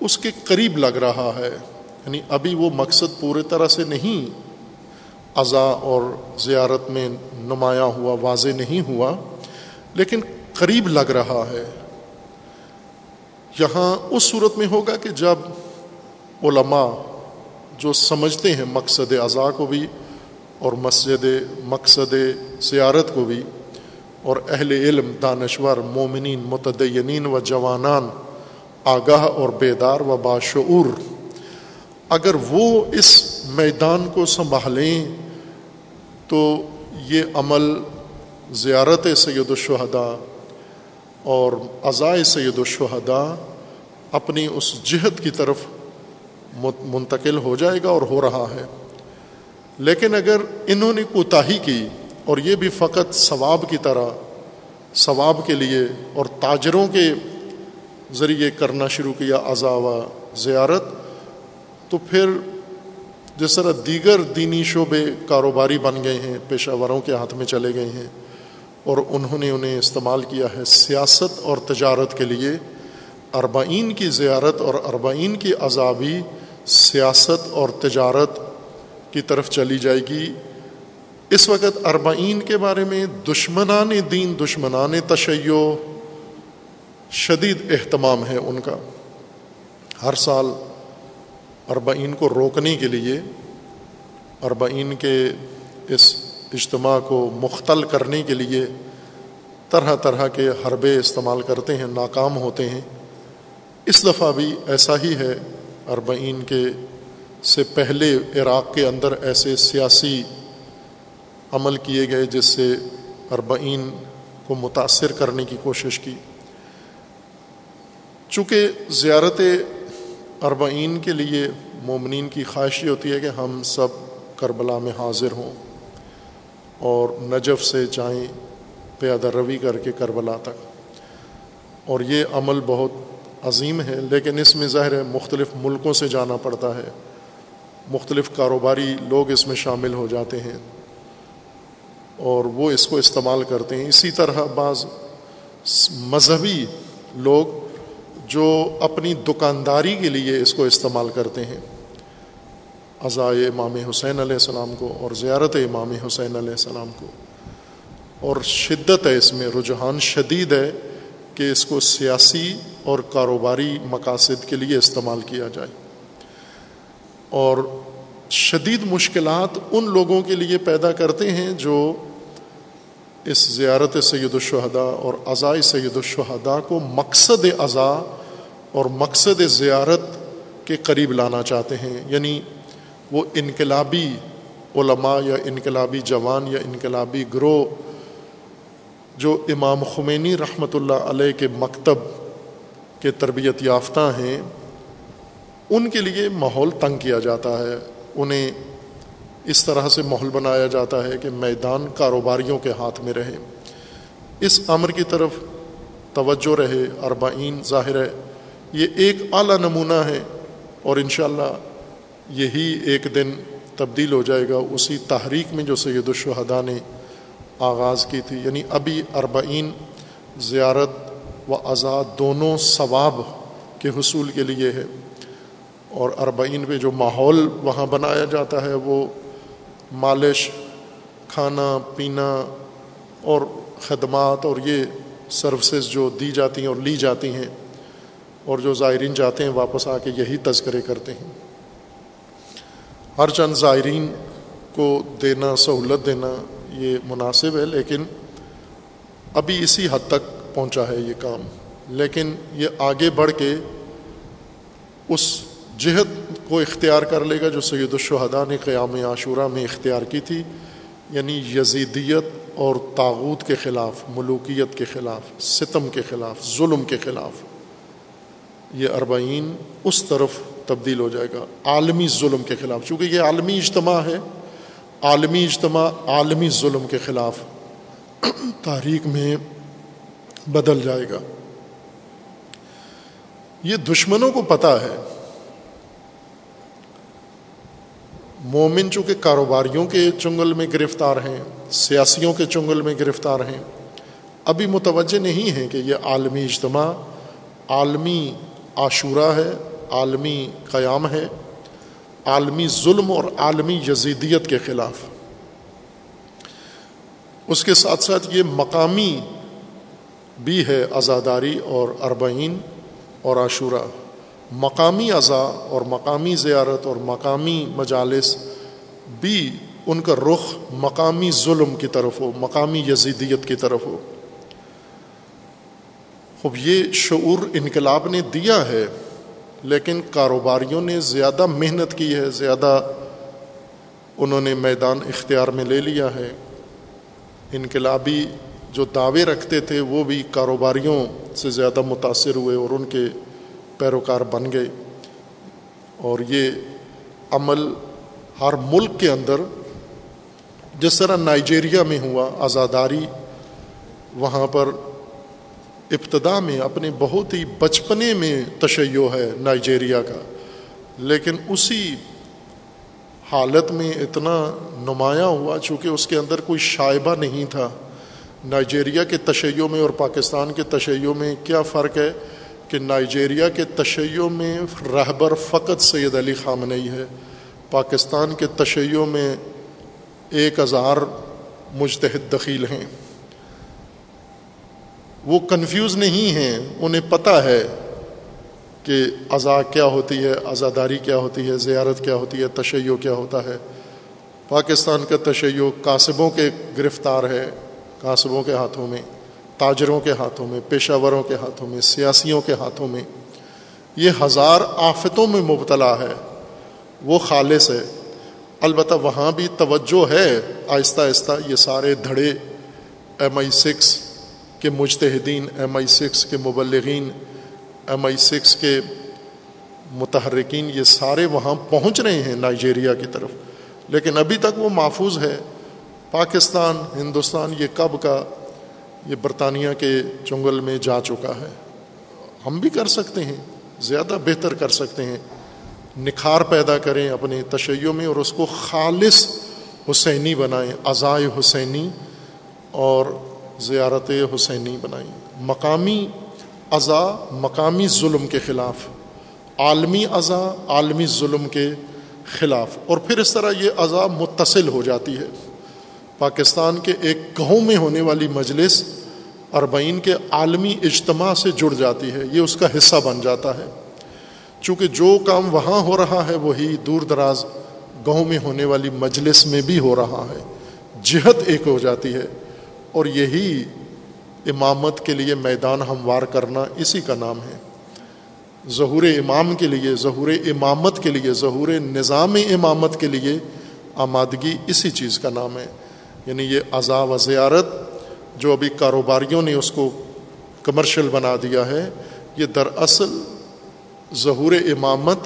اس کے قریب لگ رہا ہے۔ یعنی ابھی وہ مقصد پورے طرح سے نہیں اعضا اور زیارت میں نمایاں ہوا، واضح نہیں ہوا، لیکن قریب لگ رہا ہے۔ یہاں اس صورت میں ہوگا کہ جب علماء جو سمجھتے ہیں مقصد اعضاء کو بھی اور مسجد مقصد سیارت کو بھی، اور اہل علم، دانشور، مومنین، متدینین و جوانان، آگاہ اور بیدار و باشعور۔ اگر وہ اس میدان کو سنبھالیں، تو یہ عمل زیارت سید الشہداء اور عزائے سید الشہداء اپنی اس جہت کی طرف منتقل ہو جائے گا اور ہو رہا ہے۔ لیکن اگر انہوں نے کوتاہی کی اور یہ بھی فقط ثواب کی طرح، ثواب کے لیے اور تاجروں کے ذریعے کرنا شروع کیا اعضا و زیارت، تو پھر جس طرح دیگر دینی شعبے کاروباری بن گئے ہیں پیشہ وروں کے ہاتھ میں چلے گئے ہیں اور انہوں نے انہیں استعمال کیا ہے سیاست اور تجارت کے لیے، اربعین کی زیارت اور اربعین کی عذابی سیاست اور تجارت کی طرف چلی جائے گی۔ اس وقت اربعین کے بارے میں دشمنان دین، دشمنان تشیع شدید اہتمام ہے ان کا۔ ہر سال اربعین کو روکنے کے لیے اربعین کے اس اجتماع کو مختل کرنے کے لیے طرح طرح کے حربے استعمال کرتے ہیں، ناکام ہوتے ہیں۔ اس دفعہ بھی ایسا ہی ہے، اربعین کے سے پہلے عراق کے اندر ایسے سیاسی عمل کیے گئے جس سے اربعین کو متاثر کرنے کی کوشش کی۔ چونکہ زیارت اربعین کے لیے مومنین کی خواہش یہ ہوتی ہے کہ ہم سب کربلا میں حاضر ہوں اور نجف سے جائیں پیادہ روی کر کے کربلا تک۔ اور یہ عمل بہت عظیم ہے، لیکن اس میں ظاہر ہے مختلف ملکوں سے جانا پڑتا ہے۔ مختلف کاروباری لوگ اس میں شامل ہو جاتے ہیں اور وہ اس کو استعمال کرتے ہیں۔ اسی طرح بعض مذہبی لوگ جو اپنی دکانداری کے لیے اس کو استعمال کرتے ہیں۔ عزائے امام حسین علیہ السلام کو اور زیارت امام حسین علیہ السلام کو۔ اور شدت ہے اس میں، رجحان شدید ہے کہ اس کو سیاسی اور کاروباری مقاصد کے لیے استعمال کیا جائے۔ اور شدید مشکلات ان لوگوں کے لیے پیدا کرتے ہیں جو اس زیارت سید الشہداء اور عزائے سید الشہداء کو مقصد اعضا اور مقصد زیارت کے قریب لانا چاہتے ہیں۔ یعنی وہ انقلابی علماء یا انقلابی جوان یا انقلابی گروہ جو امام خمینی رحمۃ اللہ علیہ کے مکتب کے تربیت یافتہ ہیں ان کے لیے ماحول تنگ کیا جاتا ہے، انہیں اس طرح سے ماحول بنایا جاتا ہے کہ میدان کاروباریوں کے ہاتھ میں رہے۔ اس امر کی طرف توجہ رہے، اربعین ظاہر ہے، یہ ایک اعلیٰ نمونہ ہے اور انشاءاللہ یہی ایک دن تبدیل ہو جائے گا۔ اسی تحریک میں جو سید الشہداء نے آغاز کی تھی یعنی ابھی اربعین زیارت و آزاد دونوں ثواب کے حصول کے لیے ہے۔ اور اربعین پہ جو ماحول وہاں بنایا جاتا ہے وہ مالش، کھانا، پینا اور خدمات اور یہ سروسز جو دی جاتی ہیں اور لی جاتی ہیں اور جو زائرین جاتے ہیں واپس آ کے یہی تذکرے کرتے ہیں۔ ہر چند زائرین کو دینا، سہولت دینا یہ مناسب ہے، لیکن ابھی اسی حد تک پہنچا ہے یہ کام۔ لیکن یہ آگے بڑھ کے اس جہد کو اختیار کر لے گا جو سید الشہداء نے قیام عاشورہ میں اختیار کی تھی یعنی یزیدیت اور تاغوت کے خلاف، ملوکیت کے خلاف، ستم کے خلاف، ظلم کے خلاف۔ یہ اربعین اس طرف تبدیل ہو جائے گا، عالمی ظلم کے خلاف۔ چونکہ یہ عالمی اجتماع ہے، عالمی اجتماع، عالمی ظلم کے خلاف تاریخ میں بدل جائے گا۔ یہ دشمنوں کو پتہ ہے مومن چونکہ کاروباریوں کے چنگل میں گرفتار ہیں، سیاسیوں کے چنگل میں گرفتار ہیں، ابھی متوجہ نہیں ہیں کہ یہ عالمی اجتماع، عالمی عاشورہ ہے، عالمی قیام ہے، عالمی ظلم اور عالمی یزیدیت کے خلاف۔ اس کے ساتھ ساتھ یہ مقامی بھی ہے آزاداری اور اربعین اور عاشورہ۔ مقامی اعضا اور مقامی زیارت اور مقامی مجالس بھی ان کا رخ مقامی ظلم کی طرف ہو، مقامی یزیدیت کی طرف ہو۔ خب یہ شعور انقلاب نے دیا ہے، لیکن کاروباریوں نے زیادہ محنت کی ہے، زیادہ انہوں نے میدان اختیار میں لے لیا ہے۔ انقلابی جو دعوے رکھتے تھے، وہ بھی کاروباریوں سے زیادہ متاثر ہوئے اور ان کے پیروکار بن گئے۔ اور یہ عمل ہر ملک کے اندر جس طرح نائجیریا میں ہوا، آزاداری وہاں پر ابتدا میں اپنے بہت ہی بچپنے میں تشیع ہے نائجیریا کا۔ لیکن اسی حالت میں اتنا نمایاں ہوا چونکہ اس کے اندر کوئی شائبہ نہیں تھا۔ نائجیریا کے تشیعوں میں اور پاکستان کے تشیعوں میں کیا فرق ہے؟ کہ نائجیریا کے تشیعوں میں رہبر فقط سید علی خامنئی ہے، پاکستان کے تشیعوں میں ایک ہزار مجتہد دخیل ہیں۔ وہ کنفیوز نہیں ہیں، انہیں پتہ ہے کہ ازا کیا ہوتی ہے ازاداری کیا ہوتی ہے، زیارت کیا ہوتی ہے تشیع کیا ہوتا ہے۔ پاکستان کا تشیع کاسبوں کے گرفتار ہے، کاسبوں کے ہاتھوں میں۔ تاجروں کے ہاتھوں میں پیشہ وروں کے ہاتھوں میں، سیاسیوں کے ہاتھوں میں یہ ہزار آفتوں میں مبتلا ہے، وہ خالص ہے۔ البتہ وہاں بھی توجہ ہے۔ آہستہ آہستہ یہ سارے دھڑے ایم آئی سکس کے مجتہدین، ایم آئی سکس کے مبلغین، ایم آئی سکس کے متحرکین، یہ سارے وہاں پہنچ رہے ہیں نائجیریا کی طرف۔ لیکن ابھی تک وہ محفوظ ہے۔ پاکستان، ہندوستان، یہ کب کا یہ برطانیہ کے چنگل میں جا چکا ہے۔ ہم بھی کر سکتے ہیں، زیادہ بہتر کر سکتے ہیں۔ نکھار پیدا کریں اپنے تشیعوں میں اور اس کو خالص حسینی بنائیں، عزائے حسینی اور زیارت حسینی بنائیں۔ مقامی اعضا مقامی ظلم کے خلاف، عالمی اعضا عالمی ظلم کے خلاف۔ اور پھر اس طرح یہ اعضا متصل ہو جاتی ہے۔ پاکستان کے ایک گہوں میں ہونے والی مجلس اربعین کے عالمی اجتماع سے جڑ جاتی ہے، یہ اس کا حصہ بن جاتا ہے۔ چونکہ جو کام وہاں ہو رہا ہے، وہی دور دراز گاؤں میں ہونے والی مجلس میں بھی ہو رہا ہے۔ جہت ایک ہو جاتی ہے اور یہی امامت کے لیے میدان ہموار کرنا اسی کا نام ہے۔ ظہور امام کے لیے، ظہور امامت کے لیے، ظہور نظام امامت کے لیے آمادگی اسی چیز کا نام ہے۔ یعنی یہ اعضا و زیارت جو ابھی کاروباریوں نے اس کو کمرشل بنا دیا ہے، یہ دراصل ظہور امامت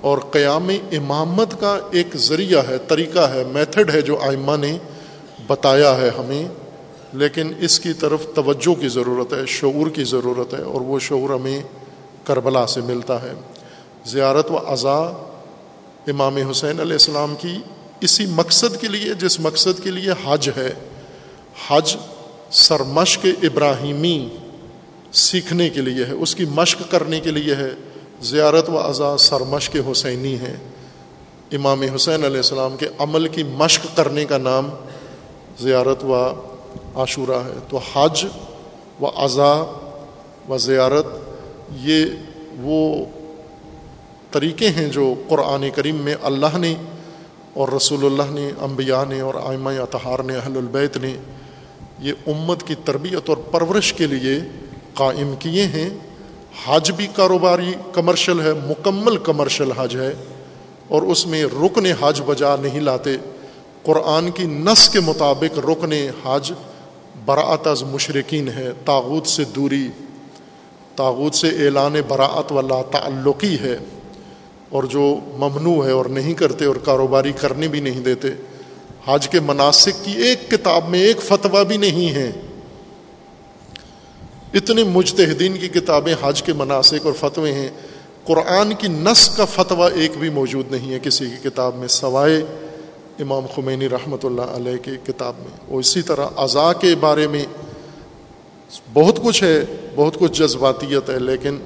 اور قیام امامت کا ایک ذریعہ ہے، طریقہ ہے، میتھڈ ہے جو آئمہ نے بتایا ہے ہمیں۔ لیکن اس کی طرف توجہ کی ضرورت ہے، شعور کی ضرورت ہے اور وہ شعور ہمیں کربلا سے ملتا ہے۔ زیارت و اعضا امام حسین علیہ السلام کی اسی مقصد کے لیے جس مقصد کے لیے حج ہے، حج سرمشق ابراہیمی سیکھنے کے لیے ہے، اس کی مشق کرنے کے لیے ہے۔ زیارت و اعضا سرمشق حسینی ہے امام حسین علیہ السلام کے عمل کی مشق کرنے کا نام زیارت و عاشورہ ہے۔ تو حج و اعضا و زیارت، یہ وہ طریقے ہیں جو قرآن کریم میں اللہ نے اور رسول اللہ نے، انبیاء نے اور آئمہ اطہار نے، اہل البیت نے یہ امت کی تربیت اور پرورش کے لیے قائم کیے ہیں۔ حج بھی کاروباری کمرشل ہے، مکمل کمرشل حج ہے اور اس میں رکن حج بجا نہیں لاتے۔ قرآن کی نس کے مطابق رکن حج براعت از مشرقین ہے تاغت سے دوری تاغت سے اعلان براعت والا تعلقی ہے۔ اور جو ممنوع ہے اور نہیں کرتے اور کاروباری کرنے بھی نہیں دیتے حج کے مناسب کی ایک کتاب میں ایک فتویٰ بھی نہیں ہے۔ اتنے مجتہدین کی کتابیں حج کے مناسب اور فتوے ہیں۔ قرآن کی نس کا فتویٰ ایک بھی موجود نہیں ہے کسی کی کتاب میں، سوائے امام خمینی رحمۃ اللہ علیہ کی کتاب میں۔ وہ اسی طرح اعضاء کے بارے میں بہت کچھ ہے، بہت کچھ جذباتیت ہے، لیکن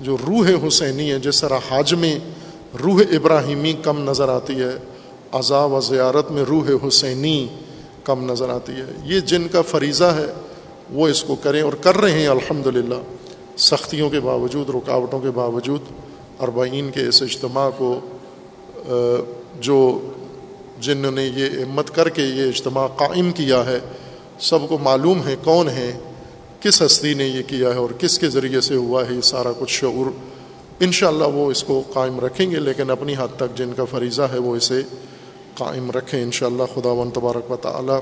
جو روح حسینی ہے، جس طرح حج میں روح ابراہیمی کم نظر آتی ہے اعضاء و زیارت میں روح حسینی کم نظر آتی ہے۔ یہ جن کا فریضہ ہے، وہ اس کو کریں اور کر رہے ہیں الحمد للہ سختیوں کے باوجود، رکاوٹوں کے باوجود، اربعین کے اس اجتماع کو جو جنہوں نے یہ ہمت کر کے یہ اجتماع قائم کیا ہے، سب کو معلوم ہے کون ہے کس ہستی نے یہ کیا ہے اور کس کے ذریعے سے ہوا ہے یہ سارا کچھ شعور، انشاءاللہ وہ اس کو قائم رکھیں گے، لیکن اپنی حد تک جن کا فریضہ ہے وہ اسے قائم رکھیں، انشاءاللہ خدا و تبارک و تعالی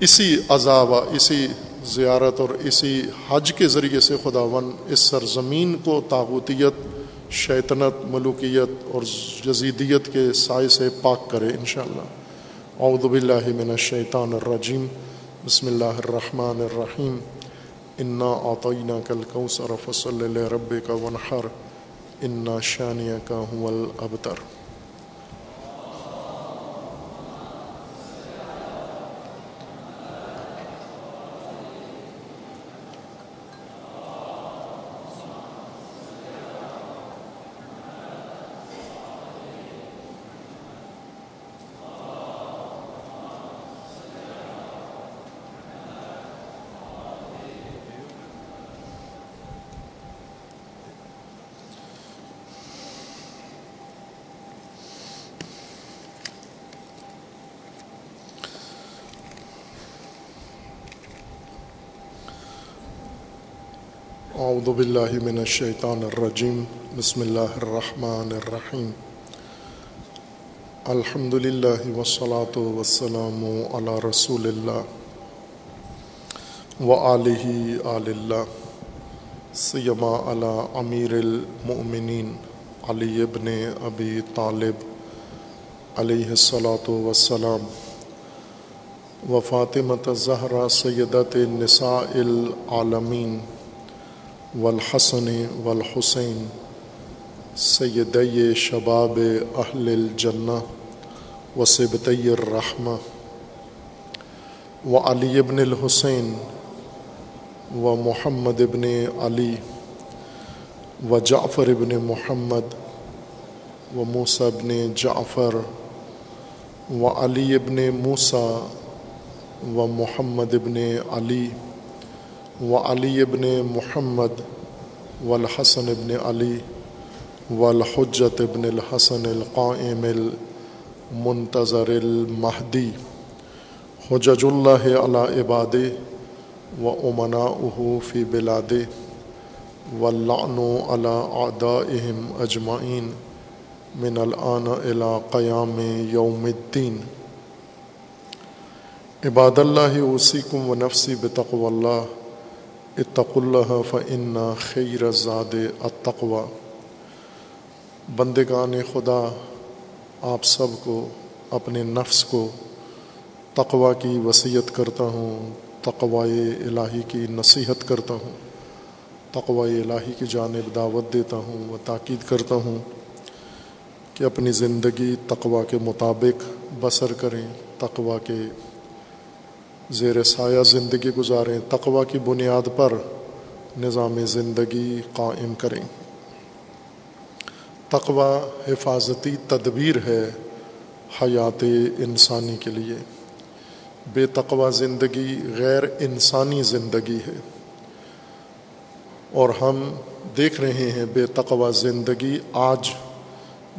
اسی عذاب، اسی زیارت اور اسی حج کے ذریعے سے خدا ون اس سرزمین کو تابوتیت، شیطنت، ملوکیت اور جزیدیت کے سائے سے پاک کرے، انشاءاللہ۔ اعوذ باللہ من الشیطان الرجیم۔ بسم اللہ الرحمن الرحیم. انا آطینہ کل کوثر فصل رب کا ونحر انا شانیہ کا ہوں الابتر اعوذ باللہ من الشیطان الرجیم بسم اللہ الرحمن الرحیم الحمد للہ والصلاة والسلام علی رسول اللہ و آلہ آل اللہ سیما علی امیر المؤمنین علی ابن ابی طالب علیہ الصلاة والسلام و فاطمة زہرہ سیدت نساء العالمین والحسن والحسین، سیدی شباب اہل الجنہ و الرحمہ و علی ابن الحسین و محمد ابن علی و جعفر ابن محمد و موسیٰ ابن جعفر و علی ابن موسیٰ و محمد ابن علی و علی ابن محمد والحسن ابن علی والحجت ابن الحسن القائم المنتظر المہدی حجج اللہ علی عباد و امنا فی بلاد واللعن على اعدائهم اجمعین من الآن الى قیام یوم الدین عباد اللہ وسیکم و نفسی بتقو اللہ اتق اللہ فن خیر زاد اتقوا بندگان خدا، آپ سب کو، اپنے نفس کو تقوا کی وصیت کرتا ہوں تقوائے الہی کی نصیحت کرتا ہوں تقوائے الہی کی جانب دعوت دیتا ہوں و تاکید کرتا ہوں کہ اپنی زندگی تقوا کے مطابق بسر کریں تقوا کے زیر سایہ زندگی گزاریں تقوا کی بنیاد پر نظام زندگی قائم کریں۔ تقوا حفاظتی تدبیر ہے حیات انسانی کے لیے۔ بے تقوا زندگی غیر انسانی زندگی ہے۔ اور ہم دیکھ رہے ہیں بے تقوا زندگی آج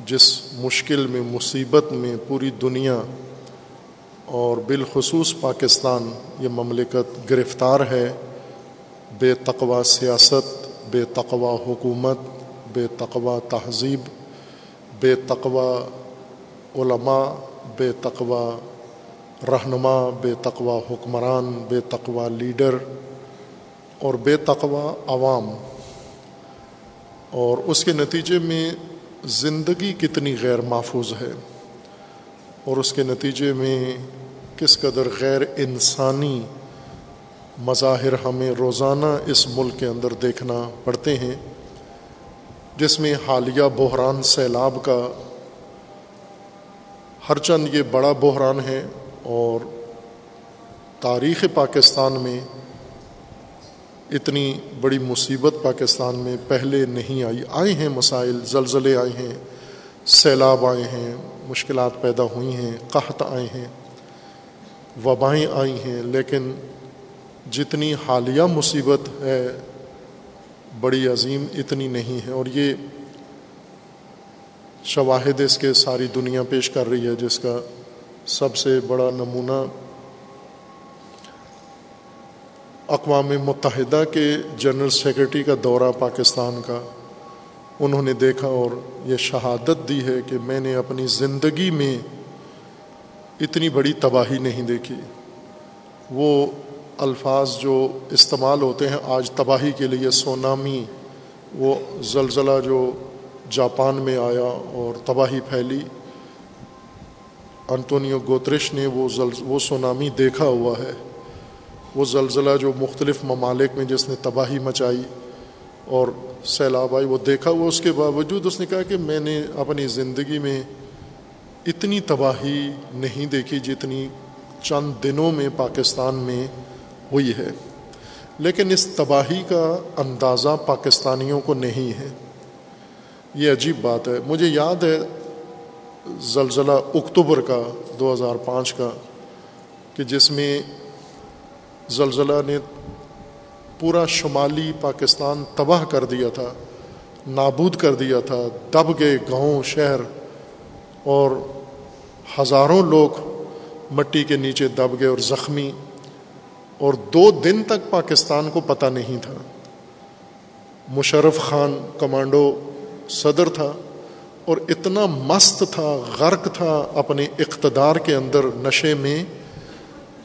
جس مشکل میں، مصیبت میں پوری دنیا اور بالخصوص پاکستان، یہ مملکت گرفتار ہے۔ بے تقوا سیاست، بے تقوا حکومت، بے تقوا تہذیب، بے تقوا علماء، بے تقوا رہنما، بے تقوا حکمران، بے تقوا لیڈر اور بے تقوا عوام۔ اور اس کے نتیجے میں زندگی کتنی غیر محفوظ ہے۔ اور اس کے نتیجے میں کس قدر غیر انسانی مظاہر ہمیں روزانہ اس ملک کے اندر دیکھنا پڑتے ہیں، جس میں حالیہ بحران سیلاب کا ہر چند یہ بڑا بحران ہے اور تاریخ پاکستان میں اتنی بڑی مصیبت پاکستان میں پہلے نہیں آئی۔ آئے ہیں مسائل، زلزلے آئے ہیں، سیلاب آئے ہیں، مشکلات پیدا ہوئی ہیں، قحط آئے ہیں۔ وبائیں آئی ہیں، لیکن جتنی حالیہ مصیبت ہے، بڑی عظیم اتنی نہیں ہے۔ اور یہ شواہد اس کے ساری دنیا پیش کر رہی ہے، جس کا سب سے بڑا نمونہ اقوام متحدہ کے جنرل سیکرٹری کا دورہ پاکستان کا۔ انہوں نے دیکھا اور یہ شہادت دی ہے کہ میں نے اپنی زندگی میں اتنی بڑی تباہی نہیں دیکھی۔ وہ الفاظ جو استعمال ہوتے ہیں آج تباہی کے لیے، سونامی، وہ زلزلہ جو جاپان میں آیا اور تباہی پھیلی۔ انتونیو گوترش نے وہ وہ سونامی دیکھا ہوا ہے۔ وہ زلزلہ جو مختلف ممالک میں جس نے تباہی مچائی اور سیلاب آئی، وہ دیکھا۔ ہوا اس کے باوجود اس نے کہا کہ میں نے اپنی زندگی میں اتنی تباہی نہیں دیکھی جتنی چند دنوں میں پاکستان میں ہوئی ہے۔ لیکن اس تباہی کا اندازہ پاکستانیوں کو نہیں ہے۔ یہ عجیب بات ہے۔ مجھے یاد ہے زلزلہ اکتوبر کا، دو ہزار پانچ کا، کہ جس میں زلزلہ نے پورا شمالی پاکستان تباہ کر دیا تھا، نابود کر دیا تھا، دب گئے گاؤں، شہر اور ہزاروں لوگ مٹی کے نیچے دب گئے اور زخمی اور دو دن تک پاکستان کو پتہ نہیں تھا۔ مشرف خان کمانڈو صدر تھا اور اتنا مست تھا، غرق تھا اپنے اقتدار کے اندر نشے میں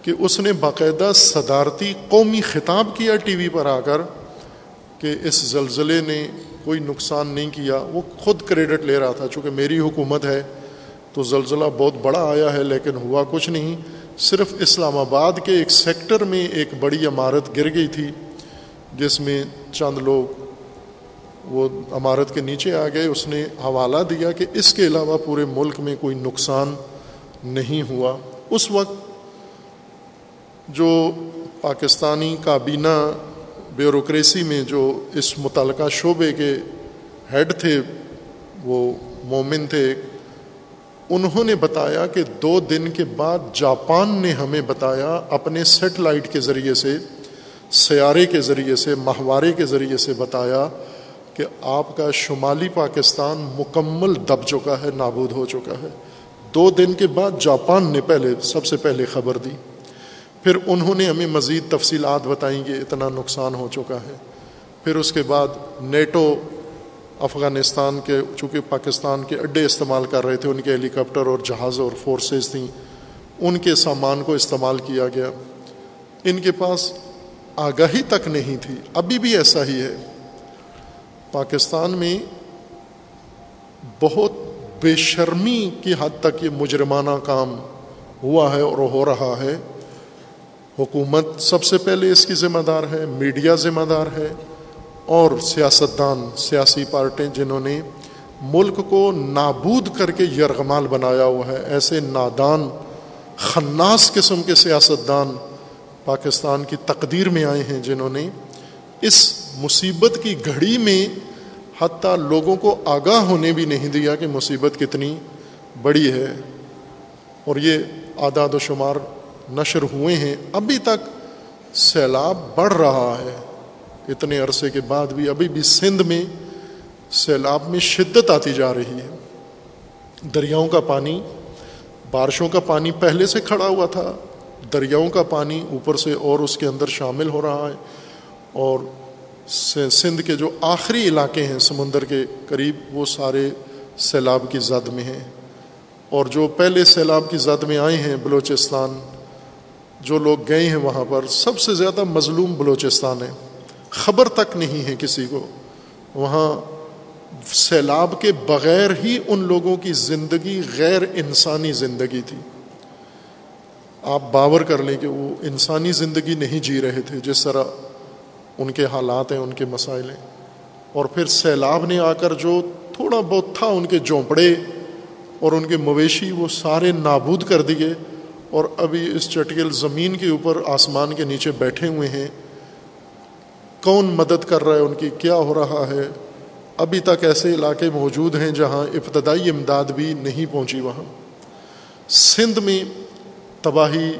کہ اس نے باقاعدہ صدارتی قومی خطاب کیا ٹی وی پر آ کر کہ اس زلزلے نے کوئی نقصان نہیں کیا۔ وہ خود کریڈٹ لے رہا تھا، چونکہ میری حکومت ہے۔ تو زلزلہ بہت بڑا آیا ہے، لیکن ہوا کچھ نہیں۔ صرف اسلام آباد کے ایک سیکٹر میں ایک بڑی عمارت گر گئی تھی، جس میں چند لوگ وہ عمارت کے نیچے آ گئے۔ اس نے حوالہ دیا کہ اس کے علاوہ پورے ملک میں کوئی نقصان نہیں ہوا۔ اس وقت جو پاکستانی کابینہ بیوروکریسی میں جو اس متعلقہ شعبے کے ہیڈ تھے، وہ مومن تھے انہوں نے بتایا کہ دو دن کے بعد جاپان نے ہمیں بتایا اپنے سیٹلائٹ کے ذریعے سے، سیارے کے ذریعے سے، ماہوارے کے ذریعے سے بتایا کہ آپ کا شمالی پاکستان مکمل دب چکا ہے، نابود ہو چکا ہے۔ دو دن کے بعد جاپان نے پہلے، سب سے پہلے خبر دی۔ پھر انہوں نے ہمیں مزید تفصیلات بتائیں کہ اتنا نقصان ہو چکا ہے۔ پھر اس کے بعد نیٹو افغانستان کے، چونکہ پاکستان کے اڈے استعمال کر رہے تھے، ان کے ہیلی کاپٹر اور جہاز اور فورسز تھیں، ان کے سامان کو استعمال کیا گیا۔ ان کے پاس آگاہی تک نہیں تھی، ابھی بھی ایسا ہی ہے۔ پاکستان میں بہت بے شرمی کی حد تک یہ مجرمانہ کام ہوا ہے اور ہو رہا ہے۔ حکومت سب سے پہلے اس کی ذمہ دار ہے، میڈیا ذمہ دار ہے۔ اور سیاستدان، سیاسی پارٹیں جنہوں نے ملک کو نابود کر کے یرغمال بنایا ہوا ہے، ایسے نادان، خناس قسم کے سیاستدان پاکستان کی تقدیر میں آئے ہیں جنہوں نے اس مصیبت کی گھڑی میں حتیٰ لوگوں کو آگاہ ہونے بھی نہیں دیا کہ مصیبت کتنی بڑی ہے۔ اور یہ اعداد و شمار نشر ہوئے ہیں۔ ابھی تک سیلاب بڑھ رہا ہے۔ اتنے عرصے کے بعد بھی ابھی بھی سندھ میں سیلاب میں شدت آتی جا رہی ہے۔ دریاؤں کا پانی، بارشوں کا پانی پہلے سے کھڑا ہوا تھا۔ دریاؤں کا پانی اوپر سے اور اس کے اندر شامل ہو رہا ہے۔ اور سندھ کے جو آخری علاقے ہیں، سمندر کے قریب، وہ سارے سیلاب کی زد میں ہیں۔ اور جو پہلے سیلاب کی زد میں آئے ہیں، بلوچستان، جو لوگ گئے ہیں وہاں پر، سب سے زیادہ مظلوم بلوچستان ہے خبر تک نہیں ہے کسی کو۔ وہاں سیلاب کے بغیر ہی ان لوگوں کی زندگی غیر انسانی زندگی تھی۔ آپ باور کر لیں کہ وہ انسانی زندگی نہیں جی رہے تھے، جس طرح ان کے حالات ہیں، ان کے مسائل ہیں۔ اور پھر سیلاب نے آ کر جو تھوڑا بہت تھا، ان کے جھونپڑے اور ان کے مویشی، وہ سارے نابود کر دیے۔ اور ابھی اس چٹکل زمین کے اوپر آسمان کے نیچے بیٹھے ہوئے ہیں۔ کون مدد کر رہا ہے ان کی؟ کیا ہو رہا ہے؟ ابھی تک ایسے علاقے موجود ہیں جہاں ابتدائی امداد بھی نہیں پہنچی وہاں۔ سندھ میں تباہی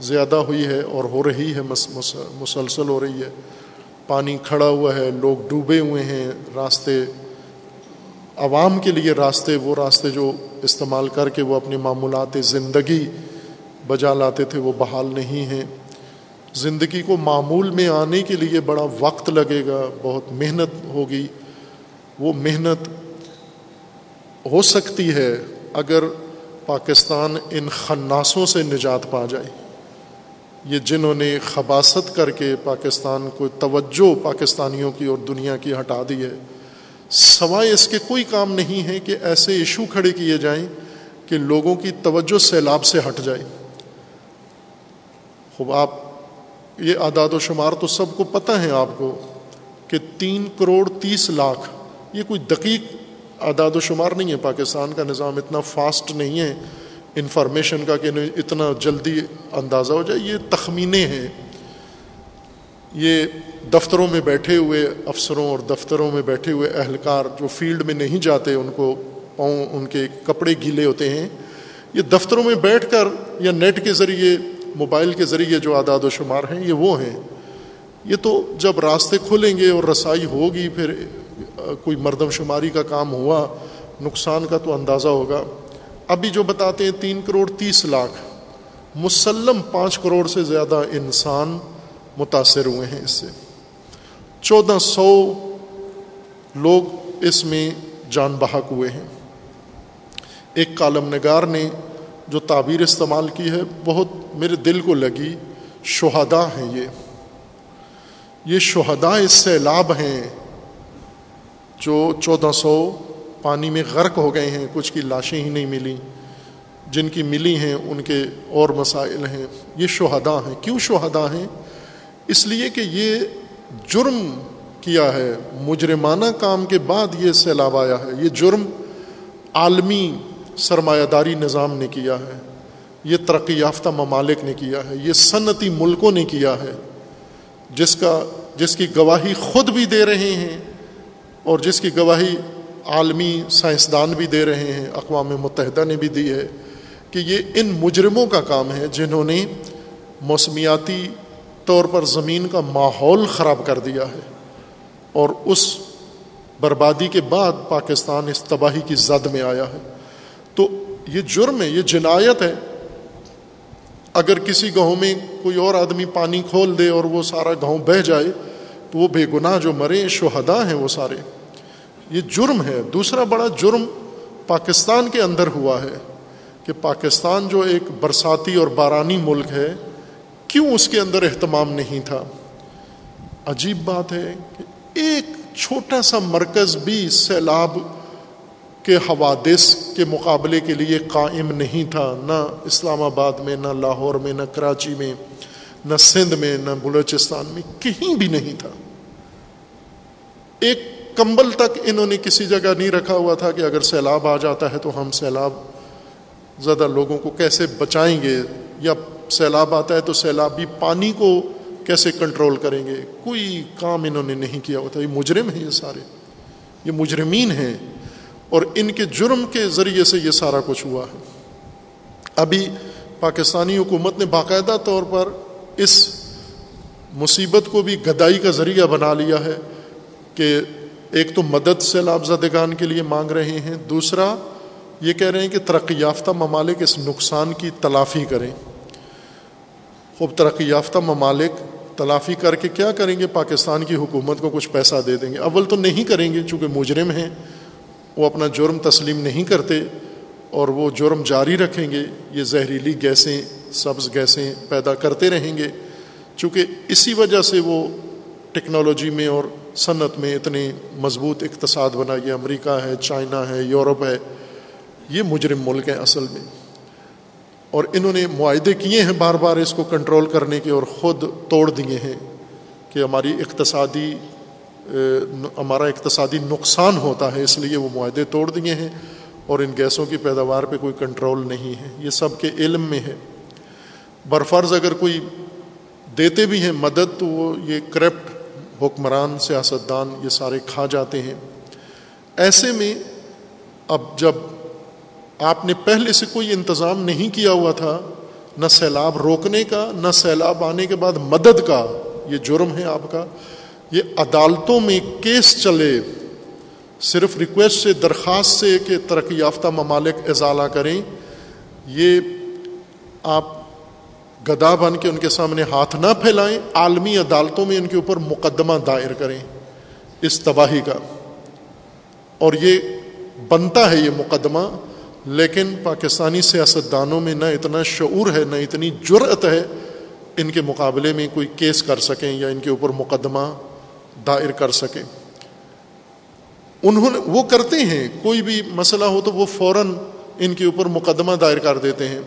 زیادہ ہوئی ہے اور ہو رہی ہے مسلسل ہو رہی ہے۔ پانی کھڑا ہوا ہے، لوگ ڈوبے ہوئے ہیں۔ راستے، عوام کے لیے راستے، وہ راستے جو استعمال کر کے وہ اپنی معمولات زندگی بجا لاتے تھے، وہ بحال نہیں ہیں۔ زندگی کو معمول میں آنے کے لیے بڑا وقت لگے گا، بہت محنت ہوگی۔ وہ محنت ہو سکتی ہے اگر پاکستان ان خناسوں سے نجات پا جائے۔ یہ جنہوں نے خباست کر کے پاکستان کو توجہ پاکستانیوں کی اور دنیا کی ہٹا دی ہے، سوائے اس کے کوئی کام نہیں ہے کہ ایسے ایشو کھڑے کیے جائیں کہ لوگوں کی توجہ سیلاب سے ہٹ جائے۔ خوب، آپ یہ اعداد و شمار تو سب کو پتہ ہے آپ کو کہ تین کروڑ تیس لاکھ، یہ کوئی دقیق اعداد و شمار نہیں ہے۔ پاکستان کا نظام اتنا فاسٹ نہیں ہے۔ انفارمیشن کا کہ اتنا جلدی اندازہ ہو جائے، یہ تخمینے ہیں۔ یہ دفتروں میں بیٹھے ہوئے افسروں اور دفتروں میں بیٹھے ہوئے اہلکار جو فیلڈ میں نہیں جاتے، ان کو پاؤں، ان کے کپڑے گیلے ہوتے ہیں۔ یہ دفتروں میں بیٹھ کر یا نیٹ کے ذریعے موبائل کے ذریعے جو اعداد و شمار ہیں، یہ وہ ہیں۔ یہ تو جب راستے کھلیں گے اور رسائی ہوگی، پھر کوئی مردم شماری کا کام ہوا، نقصان کا تو اندازہ ہوگا۔ ابھی جو بتاتے ہیں، تین کروڑ تیس لاکھ، مسلم پانچ کروڑ سے زیادہ انسان متاثر ہوئے ہیں اس سے۔ چودہ سو لوگ اس میں جان بحق ہوئے ہیں۔ ایک کالم نگار نے جو تعبیر استعمال کی ہے، بہت میرے دل کو لگی، شہدا ہیں یہ۔ یہ شہدا اس سیلاب ہیں جو چودہ سو پانی میں غرق ہو گئے ہیں، کچھ کی لاشیں ہی نہیں ملی جن کی ملی ہیں، ان کے اور مسائل ہیں۔ یہ شہدا ہیں۔ کیوں شہدا ہیں؟ اس لیے کہ یہ جرم کیا ہے۔ مجرمانہ کام کے بعد یہ سیلاب آیا ہے۔ یہ جرم عالمی سرمایہ داری نظام نے کیا ہے، یہ ترقی یافتہ ممالک نے کیا ہے، یہ صنعتی ملکوں نے کیا ہے، جس کا، جس کی گواہی خود بھی دے رہے ہیں اور جس کی گواہی عالمی سائنسدان بھی دے رہے ہیں، اقوام متحدہ نے بھی دی ہے کہ یہ ان مجرموں کا کام ہے جنہوں نے موسمیاتی طور پر زمین کا ماحول خراب کر دیا ہے اور اس بربادی کے بعد پاکستان اس تباہی کی زد میں آیا ہے۔ تو یہ جرم ہے، یہ جنایت ہے۔ اگر کسی گاؤں میں کوئی اور آدمی پانی کھول دے اور وہ سارا گاؤں بہہ جائے، تو وہ بے گناہ جو مرے شہدا ہیں وہ سارے۔ یہ جرم ہے۔ دوسرا بڑا جرم پاکستان کے اندر ہوا ہے کہ پاکستان جو ایک برساتی اور بارانی ملک ہے، کیوں اس کے اندر اہتمام نہیں تھا؟ عجیب بات ہے کہ ایک چھوٹا سا مرکز بھی سیلاب کے حوادث کے مقابلے کے لیے قائم نہیں تھا، نہ اسلام آباد میں، نہ لاہور میں، نہ کراچی میں، نہ سندھ میں، نہ بلوچستان میں کہیں بھی نہیں تھا۔ ایک کمبل تک انہوں نے کسی جگہ نہیں رکھا ہوا تھا کہ اگر سیلاب آ جاتا ہے تو ہم سیلاب زیادہ لوگوں کو کیسے بچائیں گے؟ یا سیلاب آتا ہے تو سیلابی پانی کو کیسے کنٹرول کریں گے؟ کوئی کام انہوں نے نہیں کیا ہوتا۔ یہ مجرم ہیں یہ سارے۔ یہ مجرمین ہیں۔ اور ان کے جرم کے ذریعے سے یہ سارا کچھ ہوا ہے۔ ابھی پاکستانی حکومت نے باقاعدہ طور پر اس مصیبت کو بھی گدائی کا ذریعہ بنا لیا ہے کہ ایک تو مدد سیلاب زدگان کے لیے مانگ رہے ہیں، دوسرا یہ کہہ رہے ہیں کہ ترقی یافتہ ممالک اس نقصان کی تلافی کریں۔ خوب، ترقی یافتہ ممالک تلافی کر کے کیا کریں گے؟ پاکستان کی حکومت کو کچھ پیسہ دے دیں گے۔ اول تو نہیں کریں گے چونکہ مجرم ہیں۔ وہ اپنا جرم تسلیم نہیں کرتے اور وہ جرم جاری رکھیں گے، یہ زہریلی گیسیں، سبز گیسیں پیدا کرتے رہیں گے۔ چونکہ اسی وجہ سے وہ ٹیکنالوجی میں اور صنعت میں اتنے مضبوط اقتصاد بنا، یہ امریکہ ہے، چائنا ہے، یورپ ہے، یہ مجرم ملک ہیں اصل میں۔ اور انہوں نے معاہدے کیے ہیں بار بار اس کو کنٹرول کرنے کے اور خود توڑ دیے ہیں کہ ہماری اقتصادی ہمارا اقتصادی نقصان ہوتا ہے، اس لیے وہ معاہدے توڑ دیے ہیں اور ان گیسوں کی پیداوار پہ کوئی کنٹرول نہیں ہے۔ یہ سب کے علم میں ہے۔ برفرض اگر کوئی دیتے بھی ہیں مدد، تو وہ یہ کرپٹ حکمران، سیاستدان، یہ سارے کھا جاتے ہیں۔ ایسے میں اب جب آپ نے پہلے سے کوئی انتظام نہیں کیا ہوا تھا، نہ سیلاب روکنے کا، نہ سیلاب آنے کے بعد مدد کا، یہ جرم ہے آپ کا۔ یہ عدالتوں میں کیس چلے، صرف ریکویسٹ سے، درخواست سے کہ ترقی یافتہ ممالک ازالہ کریں، یہ آپ گدا بن کے ان کے سامنے ہاتھ نہ پھیلائیں، عالمی عدالتوں میں ان کے اوپر مقدمہ دائر کریں، اس تباہی کا۔ اور یہ بنتا ہے یہ مقدمہ، لیکن پاکستانی سیاستدانوں میں نہ اتنا شعور ہے، نہ اتنی جرت ہے ان کے مقابلے میں کوئی کیس کر سکیں یا ان کے اوپر مقدمہ دائر کر سکیں انہوں نے وہ کرتے ہیں، کوئی بھی مسئلہ ہو تو وہ فوراً ان کے اوپر مقدمہ دائر کر دیتے ہیں۔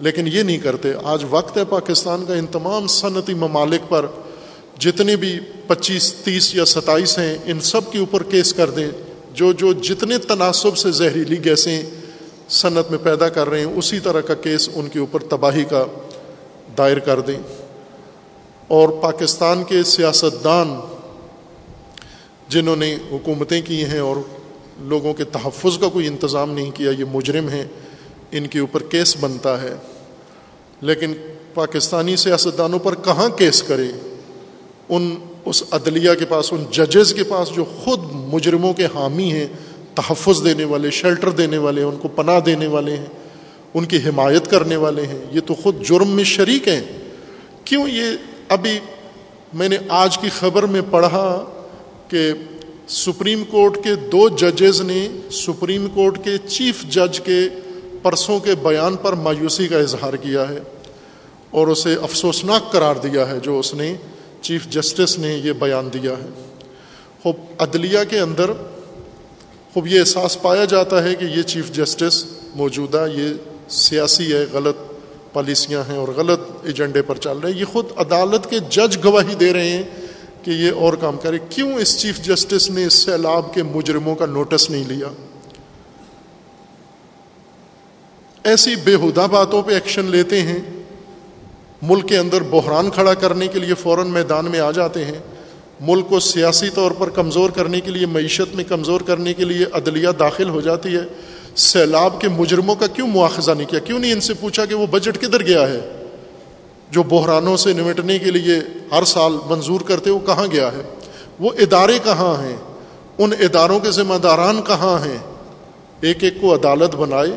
لیکن یہ نہیں کرتے۔ آج وقت ہے پاکستان کا، ان تمام صنعتی ممالک پر جتنے بھی پچیس، تیس یا ستائیس ہیں، ان سب کے اوپر کیس کر دیں۔ جو جو جتنے تناسب سے زہریلی گیسیں صنعت میں پیدا کر رہے ہیں، اسی طرح کا کیس ان کے اوپر تباہی کا دائر کر دیں۔ اور پاکستان کے سیاستدان جنہوں نے حکومتیں کی ہیں اور لوگوں کے تحفظ کا کوئی انتظام نہیں کیا، یہ مجرم ہیں، ان کے اوپر کیس بنتا ہے۔ لیکن پاکستانی سیاستدانوں پر کہاں کیس کرے؟ ان اس عدلیہ کے پاس، ان ججز کے پاس جو خود مجرموں کے حامی ہیں، تحفظ دینے والے، شیلٹر دینے والے ہیں ان کو پناہ دینے والے ہیں، ان کی حمایت کرنے والے ہیں، یہ تو خود جرم میں شریک ہیں۔ کیوں یہ ابھی میں نے آج کی خبر میں پڑھا کہ سپریم کورٹ کے دو ججز نے سپریم کورٹ کے چیف جج کے پرسوں کے بیان پر مایوسی کا اظہار کیا ہے اور اسے افسوسناک قرار دیا ہے جو اس نے چیف جسٹس نے یہ بیان دیا ہے۔ خوب، عدلیہ کے اندر خوب یہ احساس پایا جاتا ہے کہ یہ چیف جسٹس موجودہ یہ سیاسی ہے، غلط پالیسیاں ہیں اور غلط ایجنڈے پر چل رہے ہیں۔ یہ خود عدالت کے جج گواہی دے رہے ہیں کہ یہ اور کام کرے۔ کیوں اس چیف جسٹس نے اس سیلاب کے مجرموں کا نوٹس نہیں لیا؟ ایسی بےحدہ باتوں پہ ایکشن لیتے ہیں، ملک کے اندر بحران کھڑا کرنے کے لیے فوراً میدان میں آ جاتے ہیں، ملک کو سیاسی طور پر کمزور کرنے کے لیے، معیشت میں کمزور کرنے کے لیے عدلیہ داخل ہو جاتی ہے۔ سیلاب کے مجرموں کا کیوں مواخذہ نہیں کیا؟ کیوں نہیں ان سے پوچھا کہ وہ بجٹ کدھر گیا ہے؟ جو بحرانوں سے نمٹنے کے لیے ہر سال منظور کرتے وہ کہاں گیا ہے؟ وہ ادارے کہاں ہیں؟ ان اداروں کے ذمہ داران کہاں ہیں؟ ایک ایک کو عدالت بنائے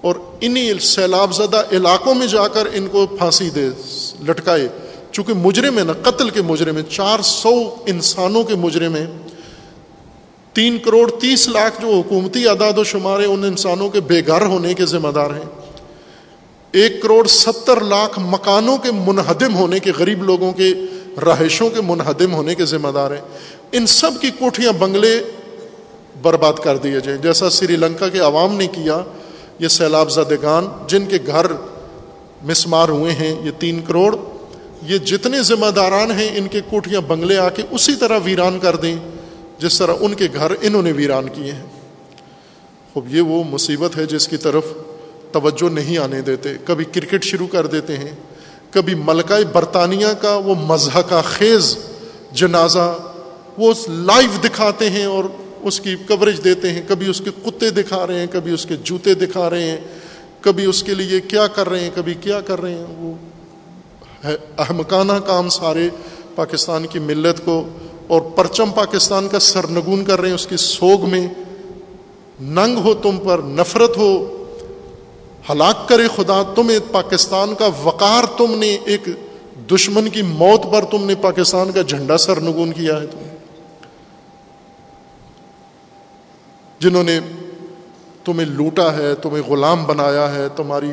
اور انہیں سیلاب زدہ علاقوں میں جا کر ان کو پھانسی دے، لٹکائے۔ چونکہ مجرم ہے نا، قتل کے مجرم ہیں۔ چار سو انسانوں کے مجرم ہیں۔ تین کروڑ تیس لاکھ جو حکومتی اعداد و شمار ان انسانوں کے بے گھر ہونے کے ذمہ دار ہیں۔ ایک کروڑ ستر لاکھ مکانوں کے منہدم ہونے کے غریب لوگوں کے رہائشوں کے منہدم ہونے کے ذمہ دار ہیں۔ ان سب کی کوٹھیاں بنگلے برباد کر دیے جائیں۔ جیسا سری لنکا کے عوام نے کیا، یہ سیلاب زدگان جن کے گھر مسمار ہوئے ہیں، یہ تین کروڑ، یہ جتنے ذمہ داران ہیں، ان کے کوٹھیاں بنگلے آ کے اسی طرح ویران کر دیں جس طرح ان کے گھر انہوں نے ویران کیے ہیں۔ خوب، یہ وہ مصیبت ہے جس کی طرف توجہ نہیں آنے دیتے، کبھی کرکٹ شروع کر دیتے ہیں، کبھی ملکہ برطانیہ کا وہ مذہق خیز جنازہ وہ لائیو دکھاتے ہیں اور اس کی کوریج دیتے ہیں، کبھی اس کے کتے دکھا رہے ہیں، کبھی اس کے جوتے دکھا رہے ہیں، کبھی اس کے لیے کیا کر رہے ہیں، کبھی کیا کر رہے ہیں۔ وہ احمکانہ کام سارے پاکستان کی ملت کو اور پرچم پاکستان کا سرنگون کر رہے ہیں، اس کی سوگ میں۔ ننگ ہو تم پر، نفرت ہو۔ ہلاک کرے خدا، تم پاکستان کا وقار تم نے، ایک دشمن کی موت پر تم نے پاکستان کا جھنڈا سرنگون کیا ہے تم جنہوں نے تمہیں لوٹا ہے، تمہیں غلام بنایا ہے، تمہاری،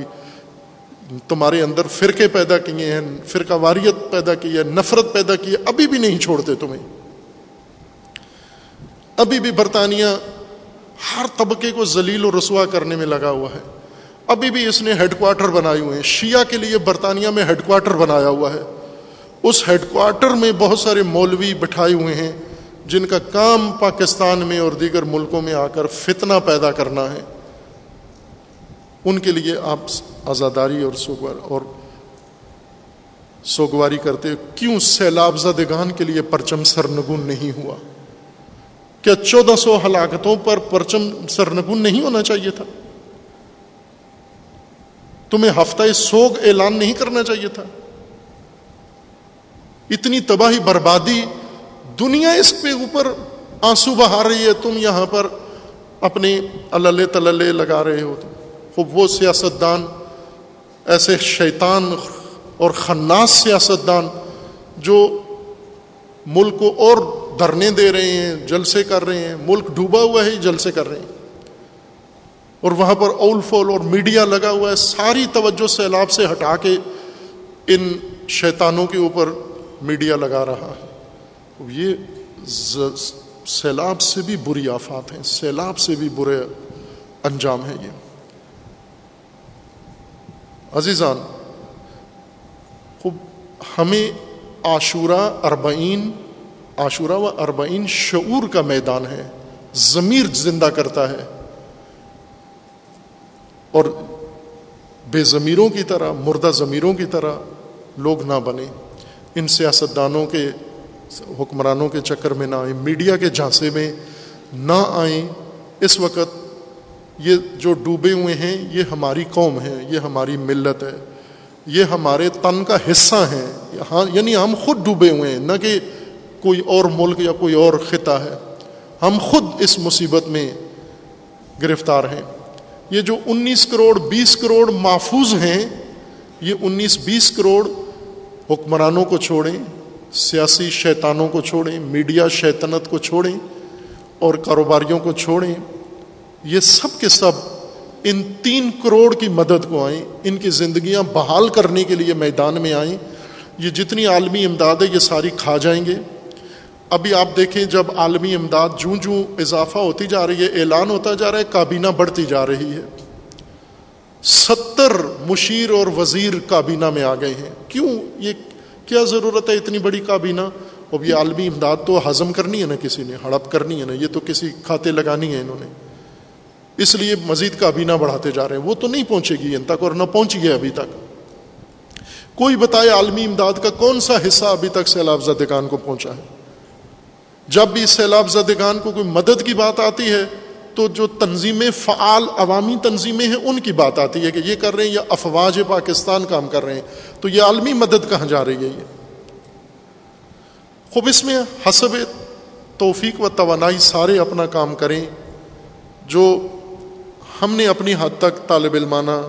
تمہارے اندر فرقے پیدا کیے ہیں، فرقہ واریت پیدا کی ہے، نفرت پیدا کی ہے، ابھی بھی نہیں چھوڑتے تمہیں۔ ابھی بھی برطانیہ ہر طبقے کو ذلیل و رسوا کرنے میں لگا ہوا ہے۔ ابھی بھی اس نے ہیڈ کوارٹر بنائے ہوئے ہیں۔ شیعہ کے لیے برطانیہ میں ہیڈ کوارٹر بنایا ہوا ہے۔ اس ہیڈ کوارٹر میں بہت سارے مولوی بٹھائے ہوئے ہیں، جن کا کام پاکستان میں اور دیگر ملکوں میں آ کر فتنہ پیدا کرنا ہے۔ ان کے لیے آپ آزاداری اور سوگوار، اور سوگواری کرتے کیوں سیلاب زدگان کے لیے پرچم سرنگون نہیں ہوا؟ کیا چودہ سو ہلاکتوں پر پرچم سرنگون نہیں ہونا چاہیے تھا؟ تمہیں ہفتہ سوگ اعلان نہیں کرنا چاہیے تھا۔ اتنی تباہی بربادی دنیا اس پہ اوپر آنسو بہا رہی ہے، تم یہاں پر اپنے اللہ تللے لگا رہے ہو۔ خوب وہ سیاستدان، ایسے شیطان اور خناس سیاستدان جو ملک کو اور دھرنے دے رہے ہیں، جلسے کر رہے ہیں۔ ملک ڈوبا ہوا ہے، جلسے کر رہے ہیں۔ اور وہاں پر اول فول اور میڈیا لگا ہوا ہے، ساری توجہ سیلاب سے ہٹا کے ان شیطانوں کے اوپر میڈیا لگا رہا ہے۔ یہ سیلاب سے بھی بری آفات ہیں، سیلاب سے بھی برے انجام ہے یہ۔ عزیزان، خوب ہمیں عاشورہ اربعین، عاشورہ و اربعین شعور کا میدان ہے، ضمیر زندہ کرتا ہے۔ اور بے ضمیروں کی طرح، مردہ ضمیروں کی طرح لوگ نہ بنے۔ ان سیاستدانوں کے، حکمرانوں کے چکر میں نہ آئیں، میڈیا کے جھانسے میں نہ آئیں۔ اس وقت یہ جو ڈوبے ہوئے ہیں، یہ ہماری قوم ہے، یہ ہماری ملت ہے، یہ ہمارے تن کا حصہ ہیں۔ ہاں یعنی ہم خود ڈوبے ہوئے ہیں، نہ کہ کوئی اور ملک یا کوئی اور خطہ ہے۔ ہم خود اس مصیبت میں گرفتار ہیں۔ یہ جو انیس کروڑ بیس کروڑ محفوظ ہیں، یہ انیس بیس کروڑ حکمرانوں کو چھوڑیں، سیاسی شیطانوں کو چھوڑیں، میڈیا شیطنت کو چھوڑیں اور کاروباریوں کو چھوڑیں، یہ سب کے سب ان تین کروڑ کی مدد کو آئیں، ان کی زندگیاں بحال کرنے کے لیے میدان میں آئیں۔ یہ جتنی عالمی امداد ہے، یہ ساری کھا جائیں گے۔ ابھی آپ دیکھیں جب عالمی امداد جوں جوں اضافہ ہوتی جا رہی ہے، اعلان ہوتا جا رہا ہے، کابینہ بڑھتی جا رہی ہے۔ ستر مشیر اور وزیر کابینہ میں آ گئے ہیں۔ کیوں؟ یہ کیا ضرورت ہے اتنی بڑی کابینہ؟ اب یہ عالمی امداد تو ہضم کرنی ہے نا کسی نے، ہڑپ کرنی ہے نا، یہ تو کسی کھاتے لگانی ہے انہوں نے۔ اس لیے مزید کابینہ بڑھاتے جا رہے ہیں۔ وہ تو نہیں پہنچے گی ان تک اور نہ پہنچی ہے ابھی تک۔ کوئی بتائے عالمی امداد کا کون سا حصہ ابھی تک سیلاب زدگان کو پہنچا ہے؟ جب بھی سیلاب زدگان کو کوئی مدد کی بات آتی ہے، تو جو تنظیمیں فعال عوامی تنظیمیں ہیں، ان کی بات آتی ہے کہ یہ کر رہے ہیں یا افواج پاکستان کام کر رہے ہیں۔ تو یہ عالمی مدد کہاں جا رہی ہے یہ؟ خوب اس میں حسب توفیق و توانائی سارے اپنا کام کریں، جو ہم نے اپنی حد تک طالب علمانہ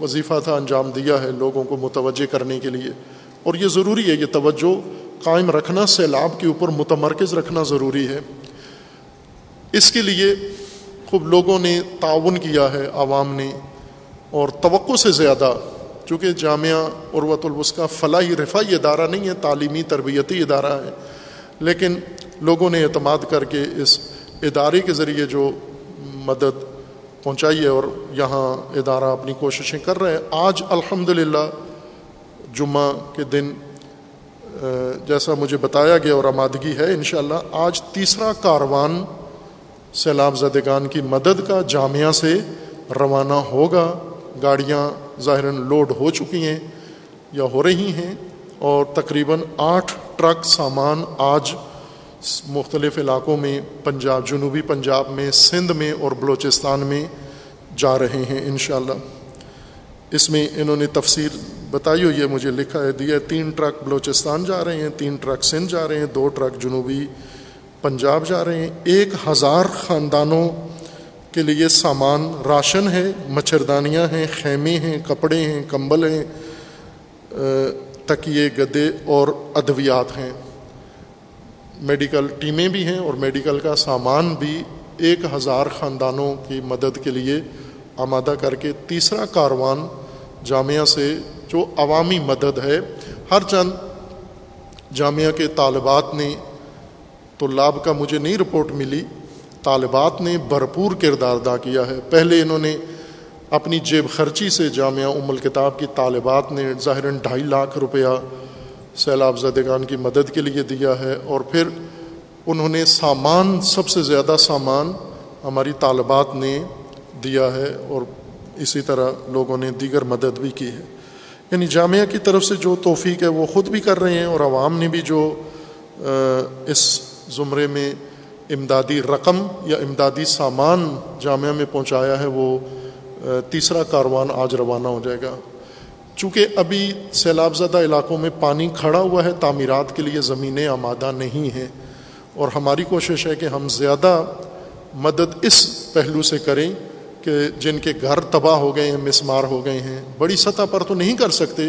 وظیفہ تھا انجام دیا ہے لوگوں کو متوجہ کرنے کے لیے۔ اور یہ ضروری ہے، یہ توجہ قائم رکھنا، سیلاب کے اوپر متمرکز رکھنا ضروری ہے۔ اس کے لیے خوب لوگوں نے تعاون کیا ہے، عوام نے، اور توقع سے زیادہ، چونکہ جامعہ عروت الوسقہ فلاحی رفائی ادارہ نہیں ہے، تعلیمی، تربیتی ادارہ ہے۔ لیکن لوگوں نے اعتماد کر کے اس ادارے کے ذریعے جو مدد پہنچائی ہے اور یہاں ادارہ اپنی کوششیں کر رہے ہیں۔ آج الحمد للہ جمعہ کے دن جیسا مجھے بتایا گیا اور آمادگی ہے، انشاءاللہ آج تیسرا کاروان سیلاب زدگان کی مدد کا جامعہ سے روانہ ہوگا۔ گاڑیاں ظاہراً لوڈ ہو چکی ہیں یا ہو رہی ہیں اور تقریباً آٹھ ٹرک سامان آج مختلف علاقوں میں، پنجاب، جنوبی پنجاب میں، سندھ میں اور بلوچستان میں جا رہے ہیں، انشاءاللہ۔ اس میں انہوں نے تفسیر بتائی ہوئی ہے، مجھے لکھا ہے، دیا تین ٹرک بلوچستان جا رہے ہیں، تین ٹرک سندھ جا رہے ہیں، دو ٹرک جنوبی پنجاب جا رہے ہیں۔ ایک ہزار خاندانوں کے لیے سامان راشن ہے، مچھردانیاں ہیں، خیمے ہیں، کپڑے ہیں، کمبل ہیں تکیے، گدے اور ادویات ہیں۔ میڈیکل ٹیمیں بھی ہیں اور میڈیکل کا سامان بھی ایک ہزار خاندانوں کی مدد کے لیے آمادہ کر کے تیسرا کاروان جامعہ سے جو عوامی مدد ہے، ہر چند جامعہ کے طالبات نے تو کا مجھے نہیں رپورٹ ملی۔ طالبات نے بھرپور کردار ادا کیا ہے۔ پہلے انہوں نے اپنی جیب خرچی سے جامعہ ام الکتاب کی طالبات نے ظاہر ڈھائی لاکھ روپیہ سیلاب زدگان کی مدد کے لیے دیا ہے اور پھر انہوں نے سامان، سب سے زیادہ سامان ہماری طالبات نے دیا ہے اور اسی طرح لوگوں نے دیگر مدد بھی کی ہے۔ یعنی جامعہ کی طرف سے جو توفیق ہے وہ خود بھی کر رہے ہیں اور عوام نے بھی جو اس زمرے میں امدادی رقم یا امدادی سامان جامعہ میں پہنچایا ہے وہ تیسرا کاروان آج روانہ ہو جائے گا۔ چونکہ ابھی سیلاب زدہ علاقوں میں پانی کھڑا ہوا ہے، تعمیرات کے لیے زمینیں آمادہ نہیں ہیں۔ اور ہماری کوشش ہے کہ ہم زیادہ مدد اس پہلو سے کریں کہ جن کے گھر تباہ ہو گئے ہیں، مسمار ہو گئے ہیں۔ بڑی سطح پر تو نہیں کر سکتے۔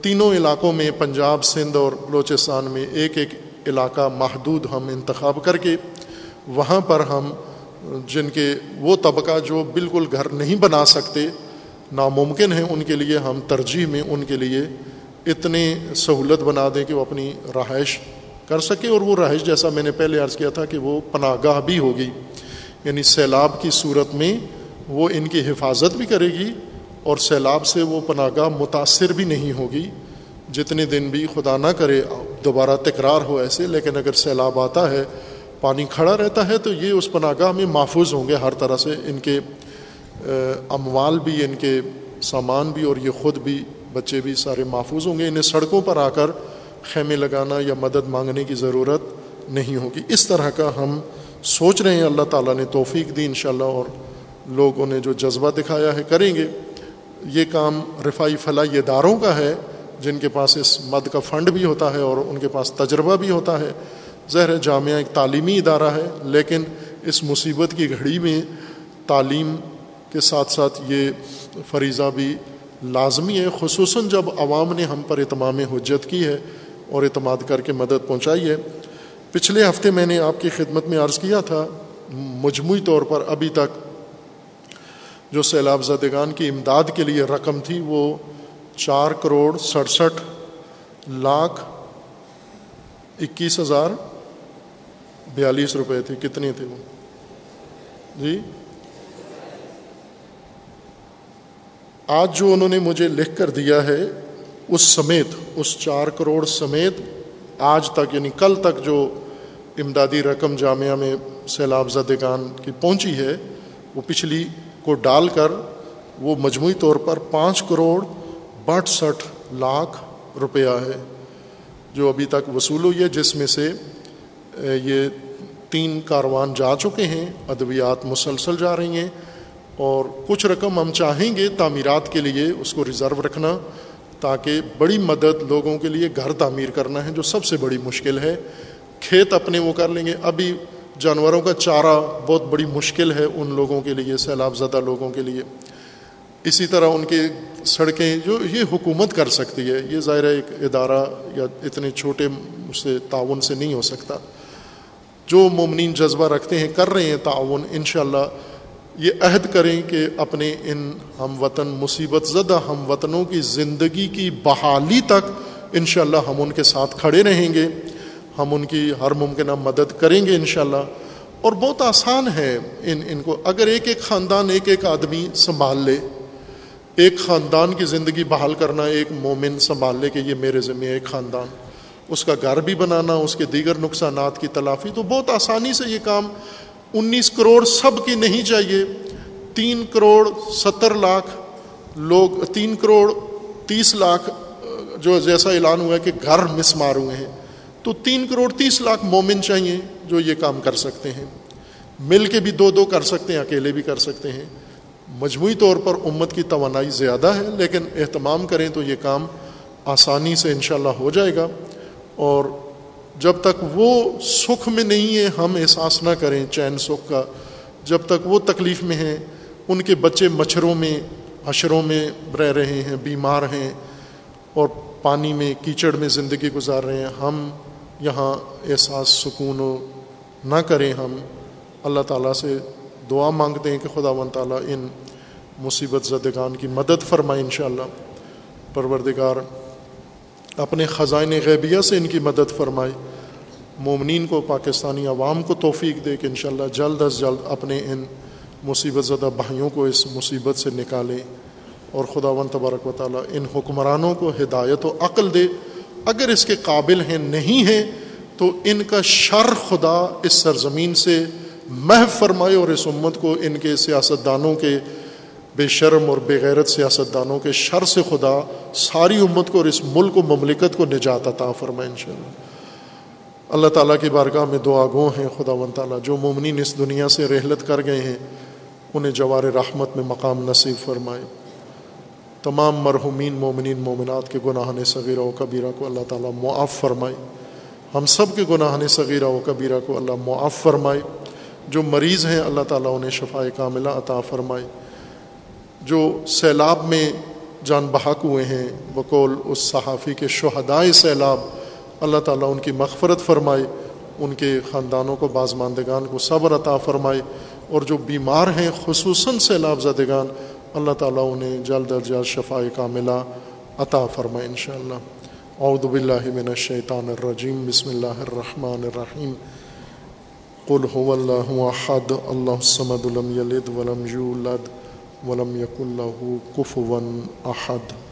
تینوں علاقوں میں، پنجاب، سندھ اور بلوچستان میں ایک ایک علاقہ محدود ہم انتخاب کر کے، وہاں پر ہم جن کے وہ طبقہ جو بالکل گھر نہیں بنا سکتے، ناممکن ہیں ان کے لیے ہم ترجیح میں ان کے لیے اتنی سہولت بنا دیں کہ وہ اپنی رہائش کر سکیں۔ اور وہ رہائش جیسا میں نے پہلے عرض کیا تھا کہ وہ پناہ گاہ بھی ہوگی۔ یعنی سیلاب کی صورت میں وہ ان کی حفاظت بھی کرے گی اور سیلاب سے وہ پناہ گاہ متاثر بھی نہیں ہوگی۔ جتنے دن بھی خدا نہ کرے دوبارہ تکرار ہو ایسے، لیکن اگر سیلاب آتا ہے، پانی کھڑا رہتا ہے، تو یہ اس پناہ گاہ میں محفوظ ہوں گے ہر طرح سے۔ ان کے اموال بھی، ان کے سامان بھی اور یہ خود بھی، بچے بھی سارے محفوظ ہوں گے۔ انہیں سڑکوں پر آ کر خیمے لگانا یا مدد مانگنے کی ضرورت نہیں ہوگی۔ اس طرح کا ہم سوچ رہے ہیں، اللہ تعالیٰ نے توفیق دی انشاءاللہ، اور لوگوں نے جو جذبہ دکھایا ہے کریں گے۔ یہ کام رفائی فلاحی اداروں کا ہے، جن کے پاس اس مد کا فنڈ بھی ہوتا ہے اور ان کے پاس تجربہ بھی ہوتا ہے۔ زہر جامعہ ایک تعلیمی ادارہ ہے، لیکن اس مصیبت کی گھڑی میں تعلیم کے ساتھ ساتھ یہ فریضہ بھی لازمی ہے، خصوصاً جب عوام نے ہم پر اتمام حجت کی ہے اور اعتماد کر کے مدد پہنچائی ہے۔ پچھلے ہفتے میں نے آپ کی خدمت میں عرض کیا تھا، مجموعی طور پر ابھی تک جو سیلاب زدگان کی امداد کے لیے رقم تھی وہ چار کروڑ سڑسٹھ لاکھ اکیس ہزار بیالیس روپے تھے۔ کتنے تھے وہ؟ جی؟ آج جو انہوں نے مجھے لکھ کر دیا ہے، اس سمیت، اس چار کروڑ سمیت، آج تک یعنی کل تک جو امدادی رقم جامعہ میں سیلاب زدگان کی پہنچی ہے، وہ پچھلی کو ڈال کر وہ مجموعی طور پر پانچ کروڑ باسٹھ لاکھ روپیہ ہے، جو ابھی تک وصول ہوئی ہے، جس میں سے یہ تین کاروان جا چکے ہیں، ادویات مسلسل جا رہی ہیں اور کچھ رقم ہم چاہیں گے تعمیرات کے لیے اس کو ریزرو رکھنا، تاکہ بڑی مدد لوگوں کے لیے گھر تعمیر کرنا ہے، جو سب سے بڑی مشکل ہے۔ کھیت اپنے وہ کر لیں گے۔ ابھی جانوروں کا چارہ بہت بڑی مشکل ہے ان لوگوں کے لیے، سیلاب زدہ لوگوں کے لیے۔ اسی طرح ان کی سڑکیں جو یہ حکومت کر سکتی ہے، یہ ظاہر ایک ادارہ یا اتنے چھوٹے سے تعاون سے نہیں ہو سکتا۔ جو مومنین جذبہ رکھتے ہیں، کر رہے ہیں تعاون، انشاءاللہ یہ عہد کریں کہ اپنے ان ہم وطن، مصیبت زدہ ہم وطنوں کی زندگی کی بحالی تک انشاءاللہ ہم ان کے ساتھ کھڑے رہیں گے۔ ہم ان کی ہر ممکنہ مدد کریں گے انشاءاللہ۔ اور بہت آسان ہے ان ان کو۔ اگر ایک ایک خاندان ایک ایک آدمی سنبھال لے، ایک خاندان کی زندگی بحال کرنا، ایک مومن سنبھال لے کہ یہ میرے ذمہ ایک خاندان۔ اس کا گھر بھی بنانا، اس کے دیگر نقصانات کی تلافی۔ تو بہت آسانی سے یہ کام انیس کروڑ سب کی نہیں چاہیے۔ تین کروڑ ستر لاکھ لوگ، تین کروڑ تیس لاکھ، جو جیسا اعلان ہوا ہے کہ گھر مس مار ہوئے ہیں۔ تو تین کروڑ تیس لاکھ مومن چاہیے جو یہ کام کر سکتے ہیں۔ مل کے بھی دو دو کر سکتے ہیں، اکیلے بھی کر سکتے ہیں۔ مجموعی طور پر امت کی توانائی زیادہ ہے، لیکن اہتمام کریں تو یہ کام آسانی سے انشاءاللہ ہو جائے گا۔ اور جب تک وہ سکھ میں نہیں ہے ہم احساس نہ کریں چین سکھ کا۔ جب تک وہ تکلیف میں ہیں، ان کے بچے مچھروں میں، حشروں میں رہ رہے ہیں، بیمار ہیں اور پانی میں، کیچڑ میں زندگی گزار رہے ہیں۔ ہم یہاں احساس سکون و نہ کریں ہم، اللہ تعالیٰ سے دعا مانگتے ہیں کہ خدا و تعالیٰ ان مصیبت زدگان کی مدد فرمائے انشاءاللہ۔ پروردگار، اپنے خزائن غیبیہ سے ان کی مدد فرمائے۔ مومنین کو، پاکستانی عوام کو توفیق دے کہ انشاءاللہ جلد از جلد اپنے ان مصیبت زدہ بھائیوں کو اس مصیبت سے نکالیں اور خدا و تبارک و تعالیٰ ان حکمرانوں کو ہدایت و عقل دے۔ اگر اس کے قابل ہیں، نہیں ہیں، تو ان کا شر خدا اس سرزمین سے محو فرمائے اور اس امت کو ان کے سیاستدانوں کے بے شرم اور بے غیرت سیاستدانوں کے شر سے خدا ساری امت کو اور اس ملک و مملکت کو نجات عطا فرمائے ان شاء اللہ اللہ تعالیٰ کی بارگاہ میں دعا گو ہیں، خدا و تعالیٰ جو ممنین اس دنیا سے رحلت کر گئے ہیں، انہیں جوار رحمت میں مقام نصیب فرمائے۔ تمام مرحومین، مومنین، مومنات کے گناہ صغیرہ و کبیرہ کو اللہ تعالیٰ معاف فرمائے۔ ہم سب کے گناہ صغیرہ و کبیرہ کو اللہ معاف فرمائے۔ جو مریض ہیں، اللہ تعالیٰ انہیں شفا کاملہ عطا فرمائے۔ جو سیلاب میں جان بحق ہوئے ہیں بقول اس صحافی کے شہدائے سیلاب، اللہ تعالیٰ ان کی مغفرت فرمائے۔ ان کے خاندانوں کو، بازماندگان کو صبر عطا فرمائے۔ اور جو بیمار ہیں، خصوصاً سیلاب زدگان اللہ تعالیٰ انہیں جلد از جلد شفاء کاملہ عطا فرمائے انشاءاللہ۔ اعوذ باللہ من الشیطان الرجیم، بسم اللہ الرحمن الرحیم۔ قل هو اللہ احد، اللہ الصمد لم یلد ولم یولد ولم یکن له کفوا احد۔